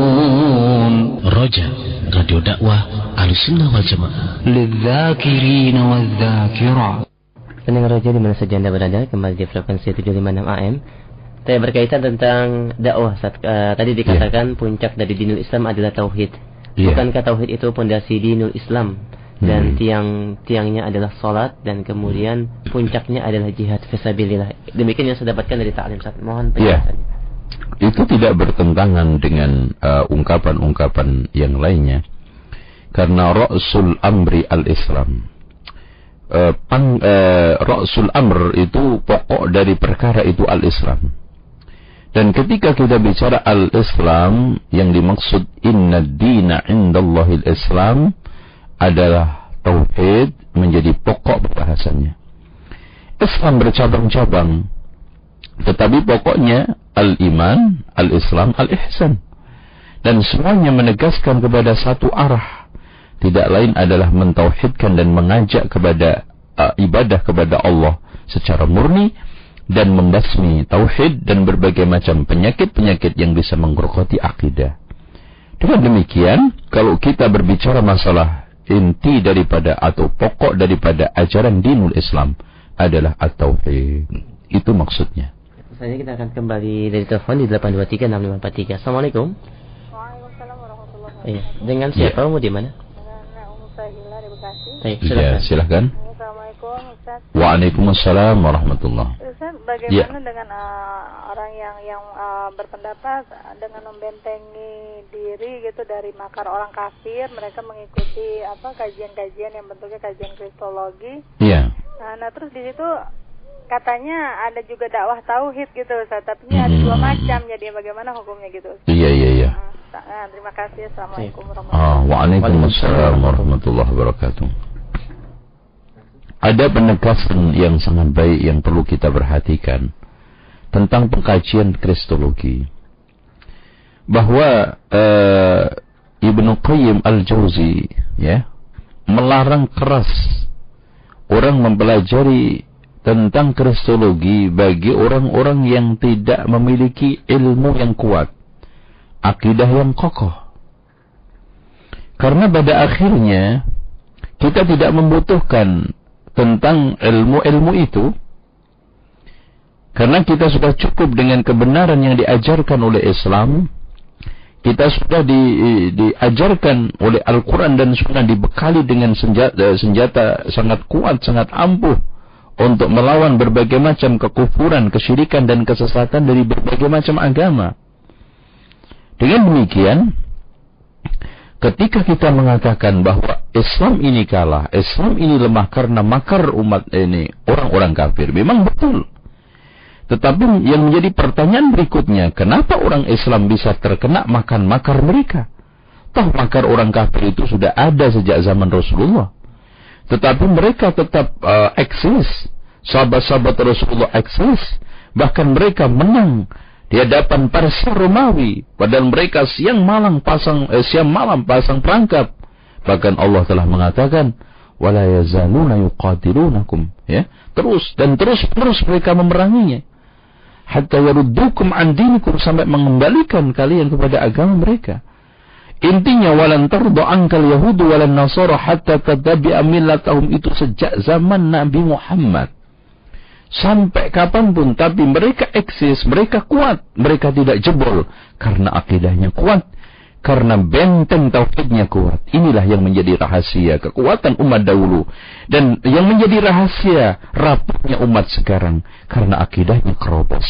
Roja Radio Dakwah Ahlussunnah Wal Jamaah Lidzakirin wal Pendengar Roja di mana saja Anda berada kembali di frekuensi 756 AM Saya berkaitan tentang dakwah uh, tadi dikatakan yeah. puncak dari dinul Islam adalah tauhid yeah. bukankah tauhid itu pondasi dinul Islam dan hmm. tiang tiangnya adalah salat dan kemudian hmm. puncaknya adalah jihad fisabilillah demikian yang saya dapatkan dari Taklim Saat. mohon iya. penjelasannya yeah. Itu tidak bertentangan dengan uh, ungkapan-ungkapan uh, yang lainnya karena Rasul Amri al-Islam. Uh, pan, uh, Rasul Amr itu pokok dari perkara itu al-Islam. Dan ketika kita bicara al-Islam, yang dimaksud inna dina indallahil Islam adalah tauhid menjadi pokok bahasannya. Islam bercabang-cabang, tetapi pokoknya al-iman, al-Islam, al-ihsan. Dan semuanya menegaskan kepada satu arah tidak lain adalah mentauhidkan dan mengajak kepada uh, ibadah kepada Allah secara murni dan membasmi tauhid dan berbagai macam penyakit-penyakit yang bisa menggerogoti akidah. Dengan demikian, kalau kita berbicara masalah inti daripada atau pokok daripada ajaran dinul Islam adalah at-tauhid. Itu maksudnya. Selanjutnya kita akan kembali dari telepon di 8236543. Assalamualaikum. Waalaikumsalam warahmatullahi wabarakatuh. Iya, dengan siapa kamu di mana? Dengan Umu Sahila di Bekasi. Baik, Ya, silakan. silahkan. Assalamualaikum Ustaz. Waalaikumsalam warahmatullahi Ustaz, bagaimana dengan uh, orang yang yang uh, berpendapat dengan membentengi diri gitu dari makar orang kafir, mereka mengikuti apa kajian-kajian yang bentuknya kajian kristologi. Iya. Nah, nah terus di situ katanya ada juga dakwah tauhid gitu Ustaz, tapi ini ada dua Hmm. macam. Jadi bagaimana hukumnya gitu Ustaz? Iya, iya, iya. Nah, terima kasih. Assalamualaikum warahmatullahi Ah, Waalaikumsalam warahmatullahi wabarakatuh. Ada penegasan yang sangat baik yang perlu kita perhatikan tentang pengkajian kristologi. Bahwa eh, Ibnu Qayyim Al-Jauzi ya melarang keras orang mempelajari tentang kristologi bagi orang-orang yang tidak memiliki ilmu yang kuat, akidah yang kokoh. Karena pada akhirnya kita tidak membutuhkan tentang ilmu-ilmu itu karena kita sudah cukup dengan kebenaran yang diajarkan oleh Islam kita sudah di, diajarkan oleh Al-Quran dan Sunnah dibekali dengan senjata, senjata sangat kuat, sangat ampuh untuk melawan berbagai macam kekufuran, kesyirikan dan kesesatan dari berbagai macam agama. Dengan demikian, ketika kita mengatakan bahwa Islam ini kalah, Islam ini lemah karena makar umat ini orang-orang kafir, memang betul. Tetapi yang menjadi pertanyaan berikutnya, kenapa orang Islam bisa terkena makan makar mereka? Toh makar orang kafir itu sudah ada sejak zaman Rasulullah. Tetapi mereka tetap uh, eksis. Sahabat-sahabat Rasulullah eksis. Bahkan mereka menang di hadapan Persia Romawi. Padahal mereka siang malam pasang eh, siang malam pasang perangkap. Bahkan Allah telah mengatakan, "Wala yazaluna yuqatilunakum." Ya, terus dan terus terus mereka memeranginya. Hatta yaruddukum an dinikum sampai mengembalikan kalian kepada agama mereka. Intinya walan tarda ankal yahudu walan nasara hatta tatabi'a millatahum itu sejak zaman Nabi Muhammad. Sampai kapan pun tapi mereka eksis, mereka kuat, mereka tidak jebol karena akidahnya kuat, karena benteng tauhidnya kuat. Inilah yang menjadi rahasia kekuatan umat dahulu dan yang menjadi rahasia rapuhnya umat sekarang karena akidahnya kerobos,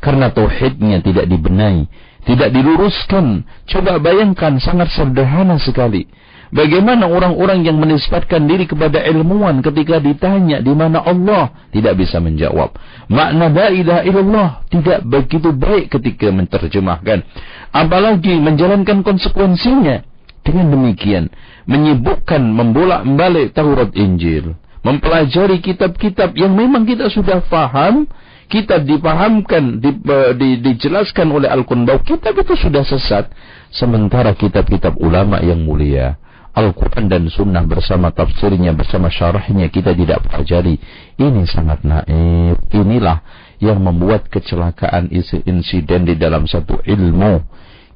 karena tauhidnya tidak dibenahi, tidak diluruskan. Coba bayangkan sangat sederhana sekali. Bagaimana orang-orang yang menisbatkan diri kepada ilmuwan ketika ditanya di mana Allah tidak bisa menjawab. Makna la ilaha illallah tidak begitu baik ketika menerjemahkan. Apalagi menjalankan konsekuensinya. Dengan demikian, menyibukkan membolak-balik Taurat Injil. Mempelajari kitab-kitab yang memang kita sudah faham, kita dipahamkan, di, di, dijelaskan oleh Al-Quran bahwa kitab itu sudah sesat. Sementara kitab-kitab ulama yang mulia, Al-Quran dan Sunnah bersama tafsirnya, bersama syarahnya kita tidak pelajari. Ini sangat naif. Inilah yang membuat kecelakaan insiden di dalam satu ilmu.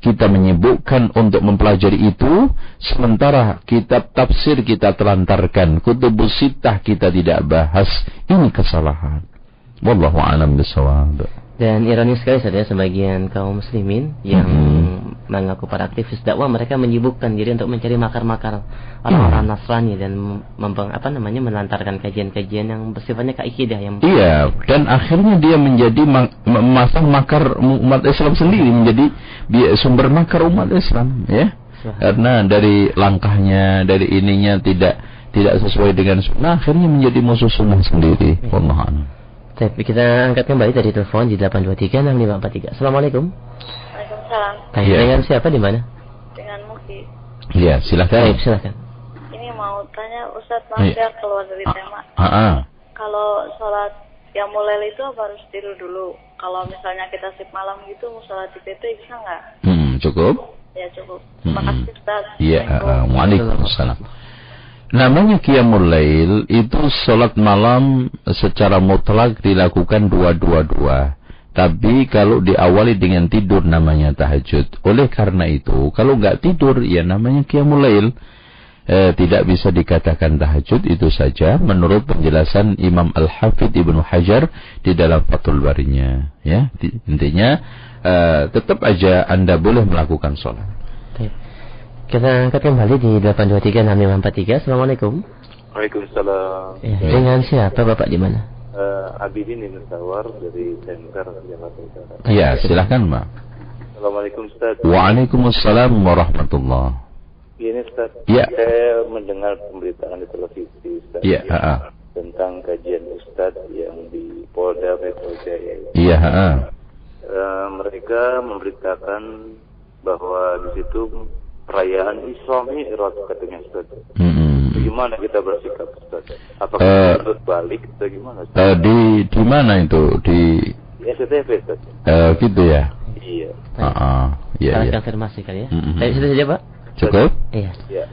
Kita menyibukkan untuk mempelajari itu, sementara kitab tafsir kita telantarkan, kutubus sitah kita tidak bahas. Ini kesalahan. Wallahu a'lam bishawab. Dan ironis sekali saja sebagian kaum muslimin yang Mhm. mengaku para aktivis dakwah mereka menyibukkan diri untuk mencari makar-makar orang-orang Nasrani dan mem- apa namanya melantarkan kajian-kajian yang bersifatnya kaidah yang Iya, dan akhirnya dia menjadi ma- memasang makar umat Islam sendiri menjadi sumber makar umat Islam, ya. Karena dari langkahnya, dari ininya tidak tidak sesuai dengan sunnah, akhirnya menjadi musuh sunnah sendiri. Wallahu a'lam. Tapi kita angkat kembali dari telepon di 8236543. Assalamualaikum. Waalaikumsalam. Baik, Iya. dengan siapa di mana? Dengan Muki. Iya, silakan. Baik, silakan. Ini mau tanya Ustadz maaf Iya. ya keluar dari tema. Ah, ah. Kalau sholat yang mulai itu apa harus tidur dulu? Kalau misalnya kita sip malam gitu mau sholat di PT bisa nggak? Hmm, cukup? Ya cukup. Hmm. Terima kasih Ustaz. Iya, uh, waalaikumsalam. Namanya Qiyamul Lail itu salat malam secara mutlak dilakukan dua-dua-dua. Tapi kalau diawali dengan tidur namanya tahajud. Oleh karena itu, kalau nggak tidur ya namanya Qiyamul Lail. eh, tidak bisa dikatakan tahajud itu saja menurut penjelasan Imam Al-Hafidh Ibnu Hajar di dalam Fathul Barinya ya intinya eh, tetap aja Anda boleh melakukan sholat kita angkat kembali di 823 6543 Assalamualaikum Waalaikumsalam ya, dengan siapa Bapak di mana? Uh, Abidin Nusawar dari Center Jakarta Utara. Iya, silahkan Mbak. Assalamualaikum Ustaz. Waalaikumsalam warahmatullahi ini Ustaz, ya. saya mendengar pemberitaan di televisi Ustaz. Ya, ya. Tentang kajian Ustaz yang di Polda Metro Jaya. Iya, uh, mereka memberitakan bahwa di situ perayaan Isra Mi'raj katanya Ustaz. Hmm. Bagaimana kita bersikap Ustaz? Apakah uh, balik atau gimana? Ustaz? Uh, di di mana itu? Di STV Ustaz. Uh, gitu ya. Iya. Uh, uh, iya, iya. konfirmasi kali ya. Mm -hmm. Dari situ saja Pak. Cukup? Iya. Ya.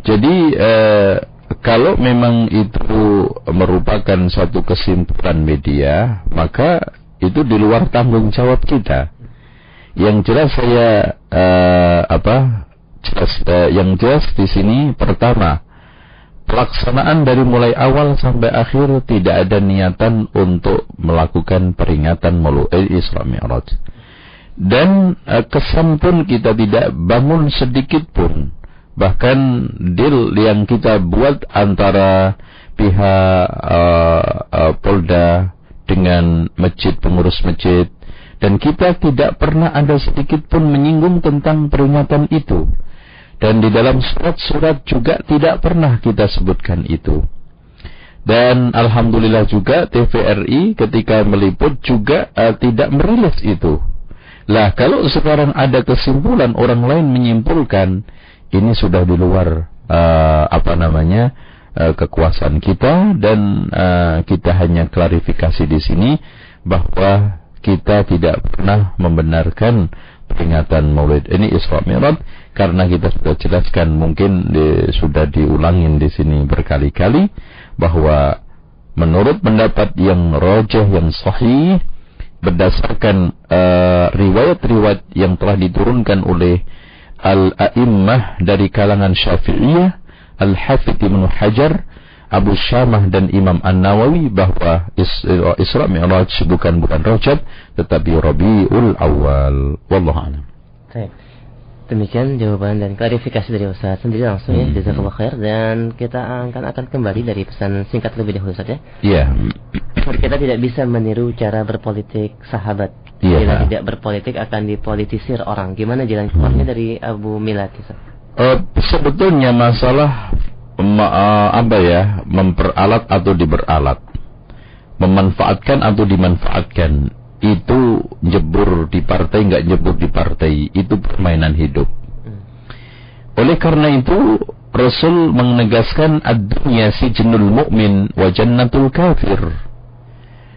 Jadi eh, kalau memang itu merupakan satu kesimpulan media, maka itu di luar tanggung jawab kita. Yang jelas saya eh, apa? Jelas, eh, yang jelas di sini pertama pelaksanaan dari mulai awal sampai akhir tidak ada niatan untuk melakukan peringatan Maulid Isra Mi'raj dan uh, kesan pun kita tidak bangun sedikit pun bahkan deal yang kita buat antara pihak uh, uh, Polda dengan masjid pengurus masjid dan kita tidak pernah ada sedikit pun menyinggung tentang peringatan itu. Dan di dalam surat-surat juga tidak pernah kita sebutkan itu. Dan alhamdulillah juga TVRI ketika meliput juga uh, tidak merilis itu. Lah kalau sekarang ada kesimpulan orang lain menyimpulkan ini sudah di luar uh, apa namanya uh, kekuasaan kita dan uh, kita hanya klarifikasi di sini bahwa kita tidak pernah membenarkan peringatan Maulid ini Isra Mi'raj karena kita sudah jelaskan mungkin di, sudah diulangin di sini berkali-kali bahwa menurut pendapat yang rojah yang sahih berdasarkan uh, riwayat-riwayat uh, yang telah diturunkan oleh al-a'immah dari kalangan Syafi'iyah, Al-Hafidh Ibnu Hajar, Abu Syamah dan Imam An-Nawawi bahwa Isra Mi'raj bukan bukan Rajab tetapi Rabiul Awal. Wallahu a'lam. Demikian jawaban dan klarifikasi dari Ustaz sendiri langsung ya, hmm. jazakallah khair dan kita akan akan kembali dari pesan singkat lebih dahulu saja. Iya. Yeah. Kita tidak bisa meniru cara berpolitik sahabat. Yeah. Bila tidak berpolitik akan dipolitisir orang. Gimana jalan keluarnya hmm. dari Abu Milad Uh, sebetulnya masalah ma apa ya memperalat atau diberalat, memanfaatkan atau dimanfaatkan itu jebur di partai nggak jebur di partai itu permainan hidup. Oleh karena itu Rasul menegaskan ad-dunya sijnul mu'min wa jannatul kafir.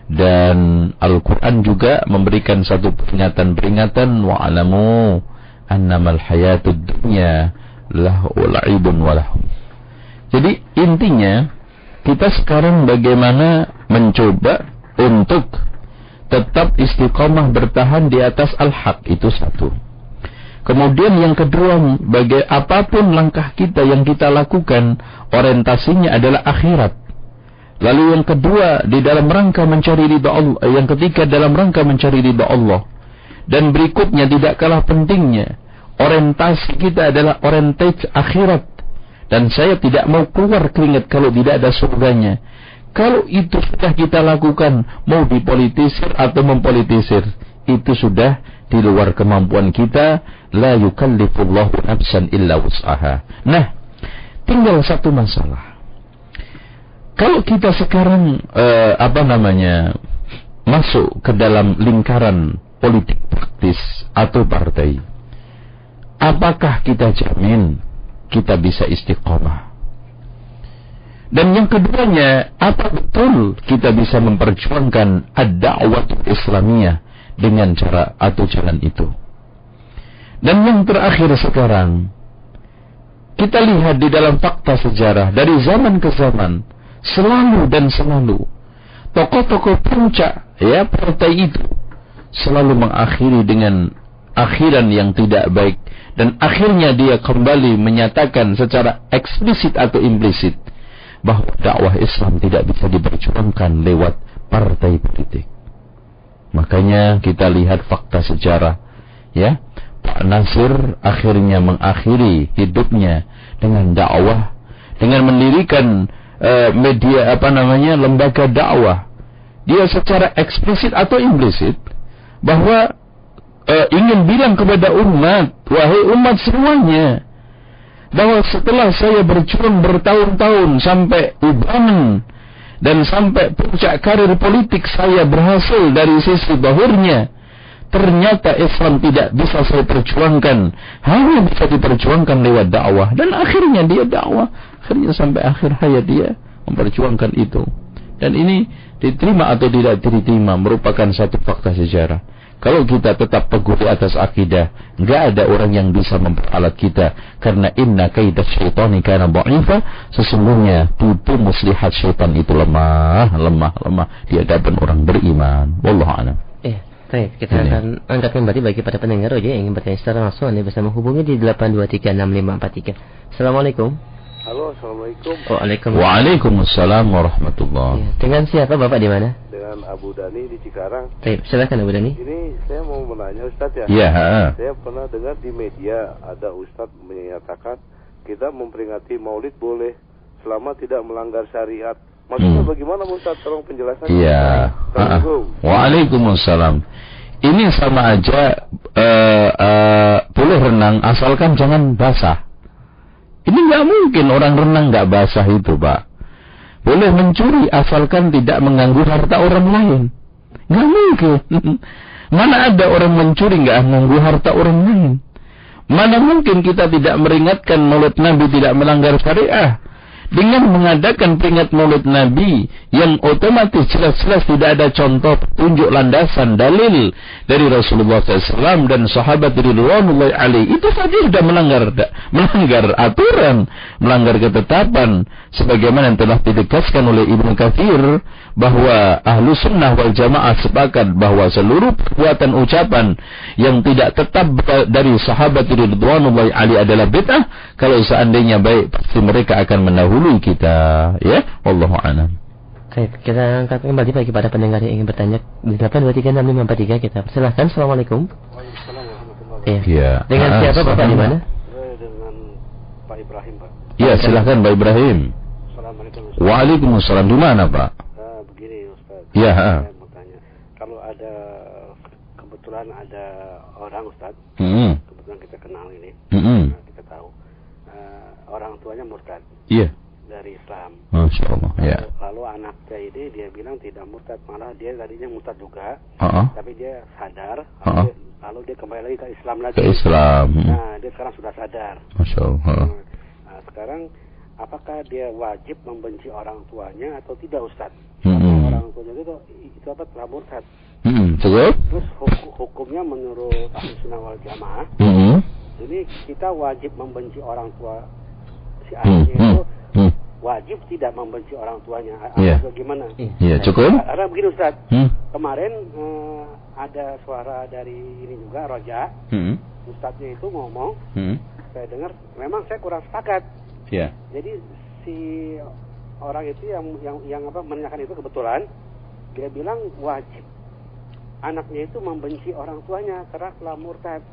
Dan Al-Quran juga memberikan satu peringatan-peringatan wa'alamu annamal hayatud dunya lahu la'ibun walahu. Jadi intinya kita sekarang bagaimana mencoba untuk tetap istiqomah bertahan di atas al-haq itu satu. Kemudian yang kedua, bagi apa pun langkah kita yang kita lakukan, orientasinya adalah akhirat. Lalu yang kedua, di dalam rangka mencari ridha Allah. Yang ketiga, dalam rangka mencari ridha Allah. Dan berikutnya, tidak kalah pentingnya, orientasi kita adalah orientasi akhirat. Dan saya tidak mau keluar keringat kalau tidak ada surganya. Kalau itu sudah kita lakukan, mau dipolitisir atau mempolitisir, itu sudah di luar kemampuan kita. La yukallifullahu nafsan illa wus'aha. Nah, tinggal satu masalah. Kalau kita sekarang, uh, apa namanya, masuk ke dalam lingkaran politik praktis atau partai, apakah kita jamin kita bisa istiqomah? Dan yang keduanya, apa betul kita bisa memperjuangkan ad-da'wah Islamiyah dengan cara atau jalan itu? Dan yang terakhir sekarang, kita lihat di dalam fakta sejarah dari zaman ke zaman, selalu dan selalu tokoh-tokoh puncak ya partai itu selalu mengakhiri dengan akhiran yang tidak baik dan akhirnya dia kembali menyatakan secara eksplisit atau implisit bahwa dakwah Islam tidak bisa diperjuangkan lewat partai politik. Makanya kita lihat fakta sejarah ya. Pak Nasir akhirnya mengakhiri hidupnya dengan dakwah dengan mendirikan uh, media apa namanya lembaga dakwah. Dia secara eksplisit atau implisit bahwa uh, ingin bilang kepada umat, wahai umat semuanya, bahwa setelah saya berjuang bertahun-tahun sampai ubangan dan sampai puncak karir politik saya berhasil dari sisi bahurnya, ternyata Islam tidak bisa saya perjuangkan, hanya bisa diperjuangkan lewat dakwah dan akhirnya dia dakwah, akhirnya sampai akhir hayat dia memperjuangkan itu. Dan ini diterima atau tidak diterima merupakan satu fakta sejarah. Kalau kita tetap teguh di atas akidah, enggak ada orang yang bisa memperalat kita karena inna kaidah syaitani kana dha'ifa, sesungguhnya tipu muslihat syaitan itu lemah, lemah, lemah di hadapan orang beriman. Wallahu a'lam. Eh, baik, kita Ini. akan angkat kembali bagi para pendengar aja yang ingin bertanya secara langsung Anda bisa menghubungi di 8236543. Assalamualaikum. Halo, Assalamualaikum. Waalaikumsalam. Waalaikumsalam warahmatullahi. Ya, dengan siapa Bapak di mana? Dengan Abu Dani di Cikarang. Baik, silakan Abu Dani. Ini saya mau menanya Ustadz ya. Iya. Saya pernah dengar di media ada Ustadz menyatakan kita memperingati Maulid boleh selama tidak melanggar syariat. Maksudnya hmm. bagaimana Ustadz? Tolong penjelasannya. Iya. Waalaikumsalam. Ini sama aja uh, uh, boleh renang asalkan jangan basah. Ini nggak mungkin orang renang nggak basah itu, Pak. Boleh mencuri asalkan tidak mengganggu harta orang lain. Nggak mungkin. Mana ada orang mencuri nggak mengganggu harta orang lain? Mana mungkin kita tidak meringatkan mulut Nabi tidak melanggar syariah? Dengan mengadakan peringat maulid Nabi yang otomatis jelas-jelas tidak ada contoh tunjuk landasan dalil dari Rasulullah SAW dan sahabat Ridwanullah Ali itu saja sudah melanggar melanggar aturan melanggar ketetapan sebagaimana yang telah ditegaskan oleh Ibnu Katsir bahwa ahlu sunnah wal jamaah sepakat bahwa seluruh perbuatan ucapan yang tidak tetap dari sahabat Ridwanullah Ali adalah bid'ah. Kalau seandainya baik pasti mereka akan mendahului dahului kita ya wallahu a'lam Baik, kita angkat kembali bagi para pendengar yang ingin bertanya di 8236543 kita persilahkan. Assalamualaikum. Iya. Ya. Dengan ah, siapa Bapak di mana? Dengan Pak Ibrahim, Pak. Iya, silahkan Pak Ibrahim. Assalamualaikum. Waalaikumsalam. Di mana, Pak? Uh, begini, Ustaz. Iya, Saya mau tanya. Kalau ada kebetulan ada orang, Ustaz. Hmm. Kebetulan kita kenal ini. Hmm. kita tahu. Uh, orang tuanya murtad. Iya. Islam. Masya Allah. Lalu, ya. lalu anaknya ini dia bilang tidak murtad, malah dia tadinya murtad juga. Uh -uh. Tapi dia sadar. Uh -uh. Lalu, dia, lalu dia kembali lagi ke Islam lagi. Ke Islam. Hmm. Nah, dia sekarang sudah sadar. Masya Allah. -uh. Nah, sekarang apakah dia wajib membenci orang tuanya atau tidak, Ustaz? Hmm. Orang tuanya itu itu apa telah murtad. Hmm. Terus? Terus hukum, hukumnya menurut ahli sunnah wal jamaah. Hmm. Jadi kita wajib membenci orang tua si Hmm. anaknya Hmm. itu. Wajib tidak membenci orang tuanya. Iya. Atau gimana? Iya, cukup? Karena begini Ustaz, Hmm. kemarin eh, ada suara dari ini juga Roja, Hmm. Ustadznya itu ngomong, Hmm. saya dengar memang saya kurang sepakat. Ya. Jadi si orang itu yang yang yang apa menanyakan itu kebetulan dia bilang wajib anaknya itu membenci orang tuanya karena telah murtad.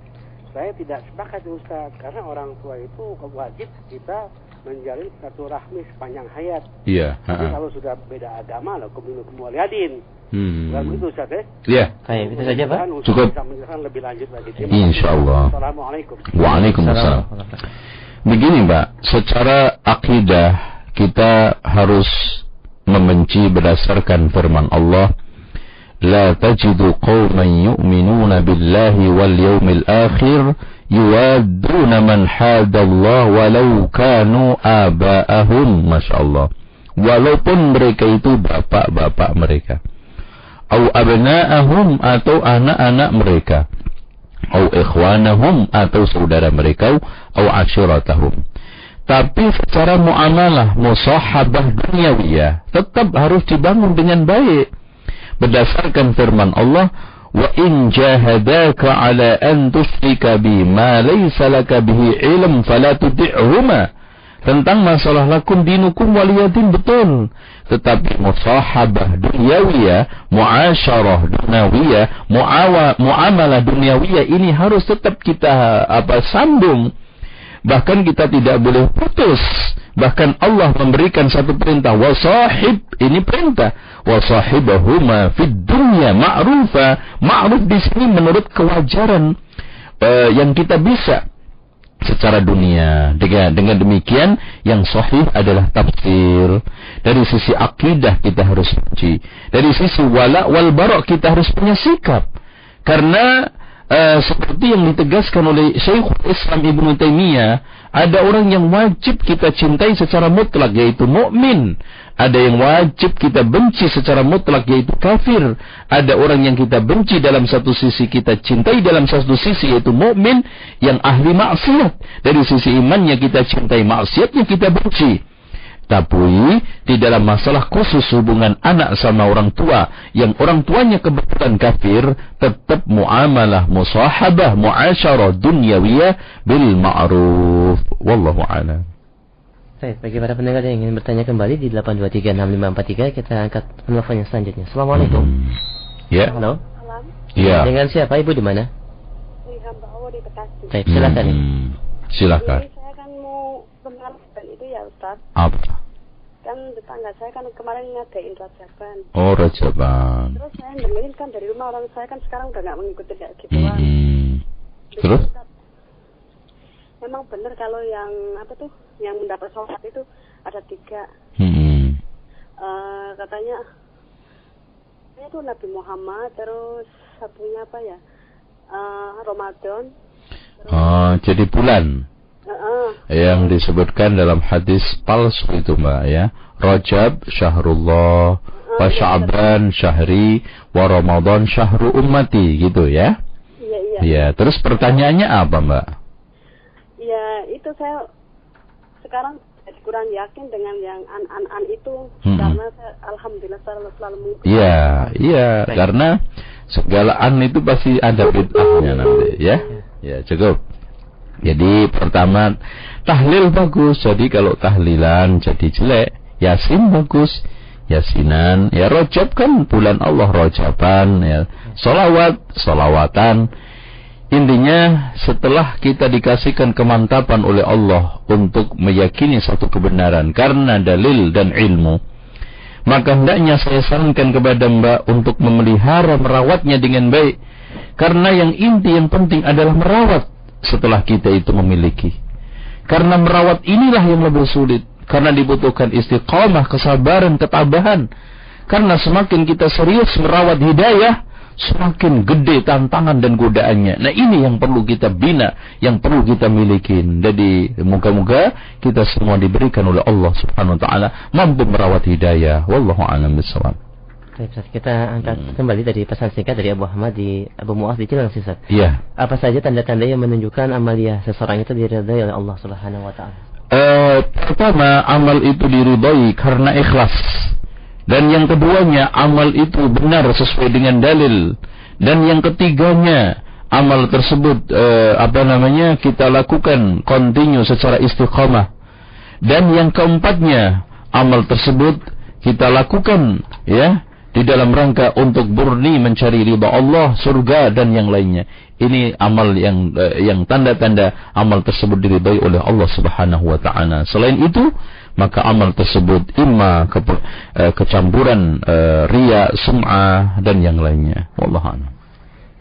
Saya tidak sepakat Ustaz karena orang tua itu wajib kita menjalin satu rahmi sepanjang hayat. Iya. Yeah. Kalau sudah beda agama, lah kemudian kemualiadin. Hmm. Dan itu saja. Ya? Iya. Baik, itu saja Pak. Cukup. Bisa menjelaskan lebih lanjut lagi. Insyaallah. Assalamualaikum. Waalaikumsalam. Begini Pak, secara akidah kita harus membenci berdasarkan firman Allah La tajidu qawman yu'minuna billahi wal yawmil akhir yuwadduna man hadallah walau kanu aba'ahum masyaallah walaupun mereka itu bapak-bapak mereka. Au abna'ahum atau anak-anak mereka. Au ikhwanahum atau saudara mereka. Au ashiratahum. Tapi secara muamalah musahabah duniawiyah tetap harus dibangun dengan baik. Berdasarkan firman Allah wa in jahadaka ala an tusyrika bi ma laysa laka bihi ilm tentang masalah lakum dinukum waliyadin betul. Tetapi musahabah dunyawiyah muasyarah dunyawiyah muawa, muamalah dunyawiyah ini harus tetap kita apa sambung bahkan kita tidak boleh putus. Bahkan Allah memberikan satu perintah. Wasahib ini perintah. Wasahibahuma fid dunya ma'rufa. Ma'ruf di sini menurut kewajaran uh, yang kita bisa secara dunia. Dengan dengan demikian yang sahih adalah tafsir. Dari sisi akidah kita harus benci. Dari sisi wala wal bara kita harus punya sikap. Karena uh, seperti yang ditegaskan oleh Syekhul Islam Ibnu Taimiyah ada orang yang wajib kita cintai secara mutlak yaitu mukmin. Ada yang wajib kita benci secara mutlak yaitu kafir. Ada orang yang kita benci dalam satu sisi kita cintai dalam satu sisi yaitu mukmin yang ahli maksiat. Dari sisi imannya kita cintai maksiatnya kita benci. Tapi di dalam masalah khusus hubungan anak sama orang tua yang orang tuanya kebetulan kafir tetap muamalah musahabah muasyarah dunyawiyah bil ma'ruf wallahu a'lam. Baik, bagi para pendengar yang ingin bertanya kembali di 8236543 kita angkat penelponnya selanjutnya. Assalamualaikum. Hmm. Ya. Halo. Malam. Ya. Dengan siapa Ibu di mana? Di hamba Allah di Bekasi. Baik, silakan. Hmm. Silakan. Jadi saya kan mau kenal itu ya Ustaz. Apa? Kan tetangga saya kan kemarin ngadain rajaban. Oh, rajaban. Terus saya dengerin kan dari rumah orang saya kan sekarang udah nggak mengikuti kayak gitu Hmm. Terus? Ustaz, Memang benar kalau yang apa tuh yang mendapat sholat itu ada tiga. Hmm. Eh, katanya itu Nabi Muhammad terus satunya apa ya Eh, Ramadan Oh, jadi bulan. Yang disebutkan dalam hadis palsu itu mbak ya. Rajab syahrullah, wa sya'ban syahri, wa ramadan syahru ummati gitu ya. iya iya Ya, terus pertanyaannya apa mbak? ya itu saya sekarang jadi kurang yakin dengan yang an an an itu Mm-mm. karena saya alhamdulillah selalu selalu mengikuti Iya, iya, karena segala an itu pasti ada bid'ahnya nanti ya. Ya, cukup. Jadi pertama tahlil bagus. Jadi kalau tahlilan jadi jelek, yasin bagus. Yasinan, ya rojab kan bulan Allah rojaban, ya. Solawat, solawatan. Intinya setelah kita dikasihkan kemantapan oleh Allah untuk meyakini satu kebenaran karena dalil dan ilmu, maka hendaknya saya sarankan kepada Mbak untuk memelihara merawatnya dengan baik. Karena yang inti yang penting adalah merawat setelah kita itu memiliki. Karena merawat inilah yang lebih sulit. Karena dibutuhkan istiqamah, kesabaran, ketabahan. Karena semakin kita serius merawat hidayah, semakin gede tantangan dan godaannya. Nah ini yang perlu kita bina, yang perlu kita miliki. Jadi moga-moga kita semua diberikan oleh Allah Subhanahu Wa Taala mampu merawat hidayah. Wallahu a'lam bishawab. Baik, Ustaz. Kita angkat kembali dari pesan singkat dari Abu Ahmad di Abu Mu'az di Cilengsi, Ustaz. Iya. Apa saja tanda-tanda yang menunjukkan amalia seseorang itu diridhai oleh Allah Subhanahu wa taala? Eh, pertama amal itu diridhai karena ikhlas. Dan yang keduanya amal itu benar sesuai dengan dalil. Dan yang ketiganya amal tersebut eh, apa namanya kita lakukan continue secara istiqamah. Dan yang keempatnya amal tersebut kita lakukan ya di dalam rangka untuk murni mencari ridha Allah, surga dan yang lainnya. Ini amal yang eh, yang tanda-tanda amal tersebut diridhai oleh Allah Subhanahu wa taala. Selain itu, maka amal tersebut imma ke, eh, kecampuran eh, riya, sum'ah dan yang lainnya. Wallahu a'lam.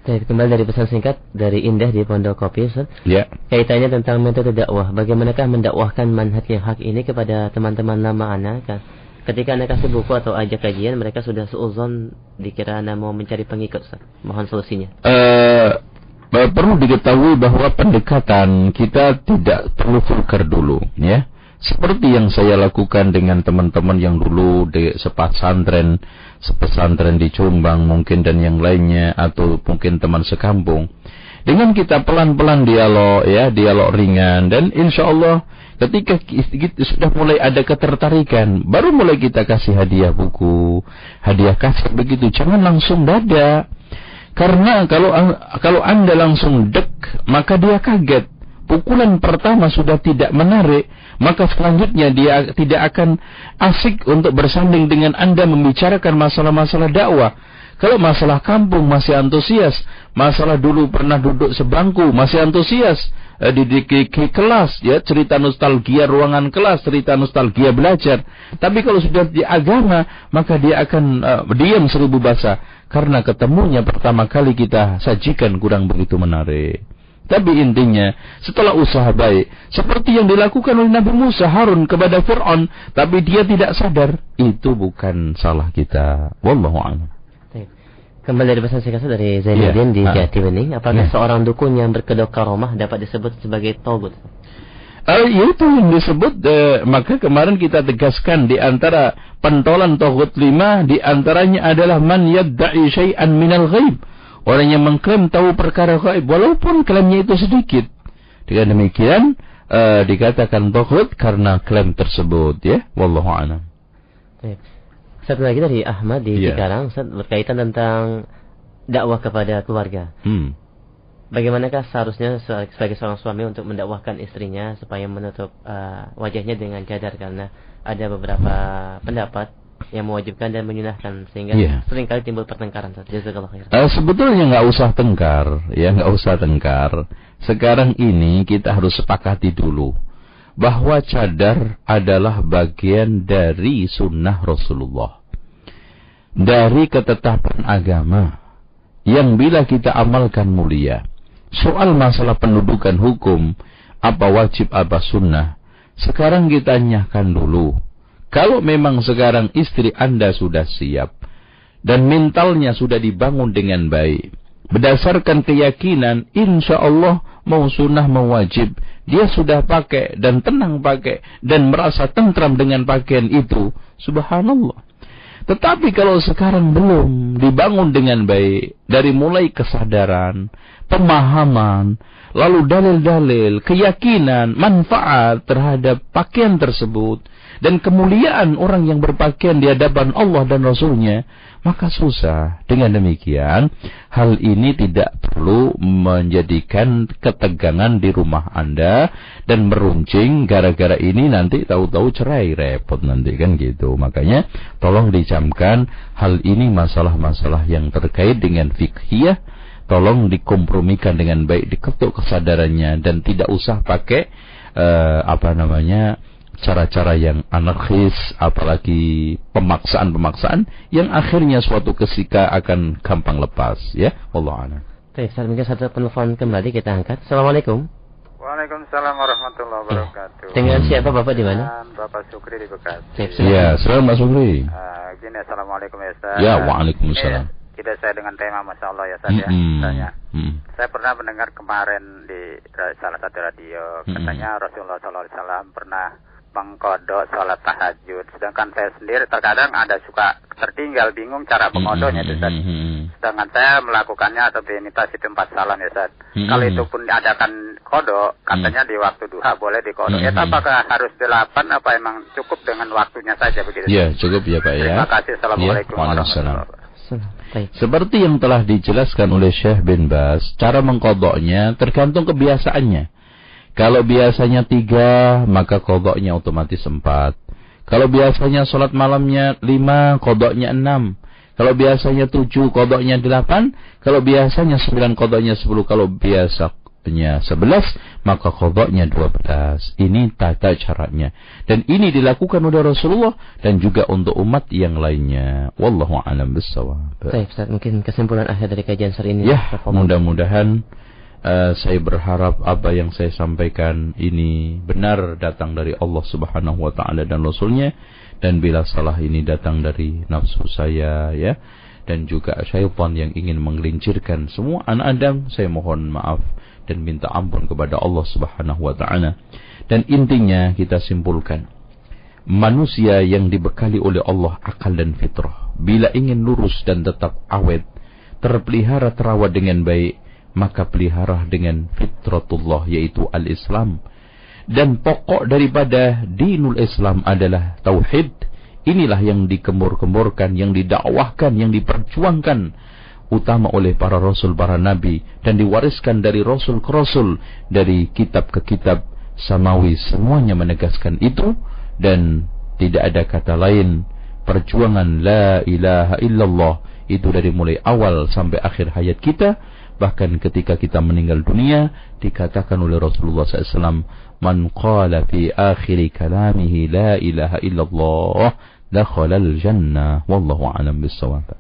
Baik, kembali dari pesan singkat dari Indah di Pondok Kopi, Ustaz. Ya. Kaitannya tentang metode dakwah. Bagaimanakah mendakwahkan manhaj yang hak ini kepada teman-teman lama anak? Kan? Ketika anda kasih buku atau ajak kajian, mereka sudah seuzon dikira anda mau mencari pengikut, Ustaz. Mohon solusinya. Eh, perlu diketahui bahwa pendekatan kita tidak perlu vulgar dulu, ya. Seperti yang saya lakukan dengan teman-teman yang dulu di sepasantren, sepesantren di Jombang mungkin dan yang lainnya atau mungkin teman sekampung. Dengan kita pelan-pelan dialog ya, dialog ringan dan insya Allah ketika kita sudah mulai ada ketertarikan, baru mulai kita kasih hadiah buku, hadiah kasih begitu. Jangan langsung dada. Karena kalau kalau Anda langsung dek, maka dia kaget. Pukulan pertama sudah tidak menarik, maka selanjutnya dia tidak akan asik untuk bersanding dengan Anda membicarakan masalah-masalah dakwah. Kalau masalah kampung masih antusias, masalah dulu pernah duduk sebangku masih antusias eh, di, di, kelas ya cerita nostalgia ruangan kelas, cerita nostalgia belajar. Tapi kalau sudah di agama, maka dia akan uh, diam seribu bahasa karena ketemunya pertama kali kita sajikan kurang begitu menarik. Tapi intinya, setelah usaha baik, seperti yang dilakukan oleh Nabi Musa Harun kepada Fir'aun, tapi dia tidak sadar, itu bukan salah kita. Wallahu a'lam. Kembali dari pesan singkat dari Zainuddin yeah. di ah. Jati Bening, apakah yeah. seorang dukun yang berkedok karomah dapat disebut sebagai togut? Uh, itu yang disebut uh, maka kemarin kita tegaskan di antara pentolan togut lima di antaranya adalah man yadda'i syai'an minal ghaib. Orang yang mengklaim tahu perkara gaib walaupun klaimnya itu sedikit. Dengan demikian uh, dikatakan togut karena klaim tersebut ya. Wallahu a'lam. Satu lagi dari Ahmad di yeah. Cikarang berkaitan tentang dakwah kepada keluarga. Hmm. Bagaimanakah seharusnya sebagai seorang suami untuk mendakwahkan istrinya supaya menutup uh, wajahnya dengan cadar karena ada beberapa pendapat yang mewajibkan dan menyunahkan sehingga yeah. sering kali timbul pertengkaran. Uh, sebetulnya nggak usah tengkar, ya nggak usah tengkar. Sekarang ini kita harus sepakati dulu bahwa cadar adalah bagian dari sunnah Rasulullah dari ketetapan agama yang bila kita amalkan mulia. Soal masalah pendudukan hukum, apa wajib, apa sunnah, sekarang kita tanyakan dulu. Kalau memang sekarang istri Anda sudah siap, dan mentalnya sudah dibangun dengan baik, berdasarkan keyakinan, insya Allah mau sunnah mau wajib, dia sudah pakai dan tenang pakai, dan merasa tentram dengan pakaian itu, subhanallah. Tetapi kalau sekarang belum dibangun dengan baik, dari mulai kesadaran, pemahaman, lalu dalil-dalil, keyakinan, manfaat terhadap pakaian tersebut, dan kemuliaan orang yang berpakaian di hadapan Allah dan Rasulnya, maka susah. Dengan demikian, hal ini tidak perlu menjadikan ketegangan di rumah Anda dan meruncing gara-gara ini nanti tahu-tahu cerai repot nanti kan gitu. Makanya tolong dicamkan hal ini masalah-masalah yang terkait dengan fikhiyah tolong dikompromikan dengan baik diketuk kesadarannya dan tidak usah pakai uh, apa namanya cara-cara yang anarkis, apalagi pemaksaan-pemaksaan yang akhirnya suatu ketika akan gampang lepas, ya. Allah a'lam. Baik, saat mungkin satu penelpon kembali kita angkat. Assalamualaikum. Waalaikumsalam warahmatullahi wabarakatuh. Dengan siapa Bapak di mana? Bapak Sukri di Bekasi. Ya, selamat Sukri. Uh, gini, Assalamualaikum ya Ustaz. Ya, Waalaikumsalam. Eh, tidak saya dengan tema Masya Allah ya Ustaz mm -hmm. ya. Mm -hmm. Saya pernah mendengar kemarin di salah satu radio, katanya mm -hmm. Rasulullah SAW pernah mengkodok sholat tahajud. Sedangkan saya sendiri terkadang ada suka tertinggal bingung cara mengodoknya itu Ustaz. Sedangkan saya melakukannya atau binitas itu empat salam ya Ustaz. Kalau itu pun diadakan kodok, katanya di waktu duha boleh dikodok. Ya apakah harus delapan apa emang cukup dengan waktunya saja begitu? Ya cukup ya Pak ya. Terima kasih. Assalamualaikum ya, warahmatullahi wabarakatuh. Seperti yang telah dijelaskan oleh Syekh bin Bas, cara mengkodoknya tergantung kebiasaannya. Kalau biasanya tiga, maka kodoknya otomatis empat. Kalau biasanya sholat malamnya lima, kodoknya enam. Kalau biasanya tujuh, kodoknya delapan. Kalau biasanya sembilan, kodoknya sepuluh. Kalau biasanya sebelas, maka kodoknya dua belas. Ini tata caranya. Dan ini dilakukan oleh Rasulullah dan juga untuk umat yang lainnya. Wallahu a'lam bishawab. Baik, Ustaz, mungkin kesimpulan akhir dari kajian hari ini. Ya, mudah-mudahan uh, saya berharap apa yang saya sampaikan ini benar datang dari Allah Subhanahu wa taala dan rasulnya. Dan bila salah ini datang dari nafsu saya ya. Dan juga syaitan yang ingin menggelincirkan semua anak Adam saya mohon maaf dan minta ampun kepada Allah Subhanahu wa taala. Dan intinya kita simpulkan manusia yang dibekali oleh Allah akal dan fitrah bila ingin lurus dan tetap awet terpelihara terawat dengan baik maka pelihara dengan fitratullah yaitu al-Islam. Dan pokok daripada dinul Islam adalah tauhid. Inilah yang dikembur-kemburkan, yang didakwahkan, yang diperjuangkan utama oleh para rasul, para nabi dan diwariskan dari rasul ke rasul, dari kitab ke kitab samawi semuanya menegaskan itu dan tidak ada kata lain perjuangan la ilaha illallah itu dari mulai awal sampai akhir hayat kita bahkan ketika kita meninggal dunia dikatakan oleh Rasulullah SAW man qala fi akhir kalamihi la ilaha illallah dakhala al jannah wallahu alam bisawab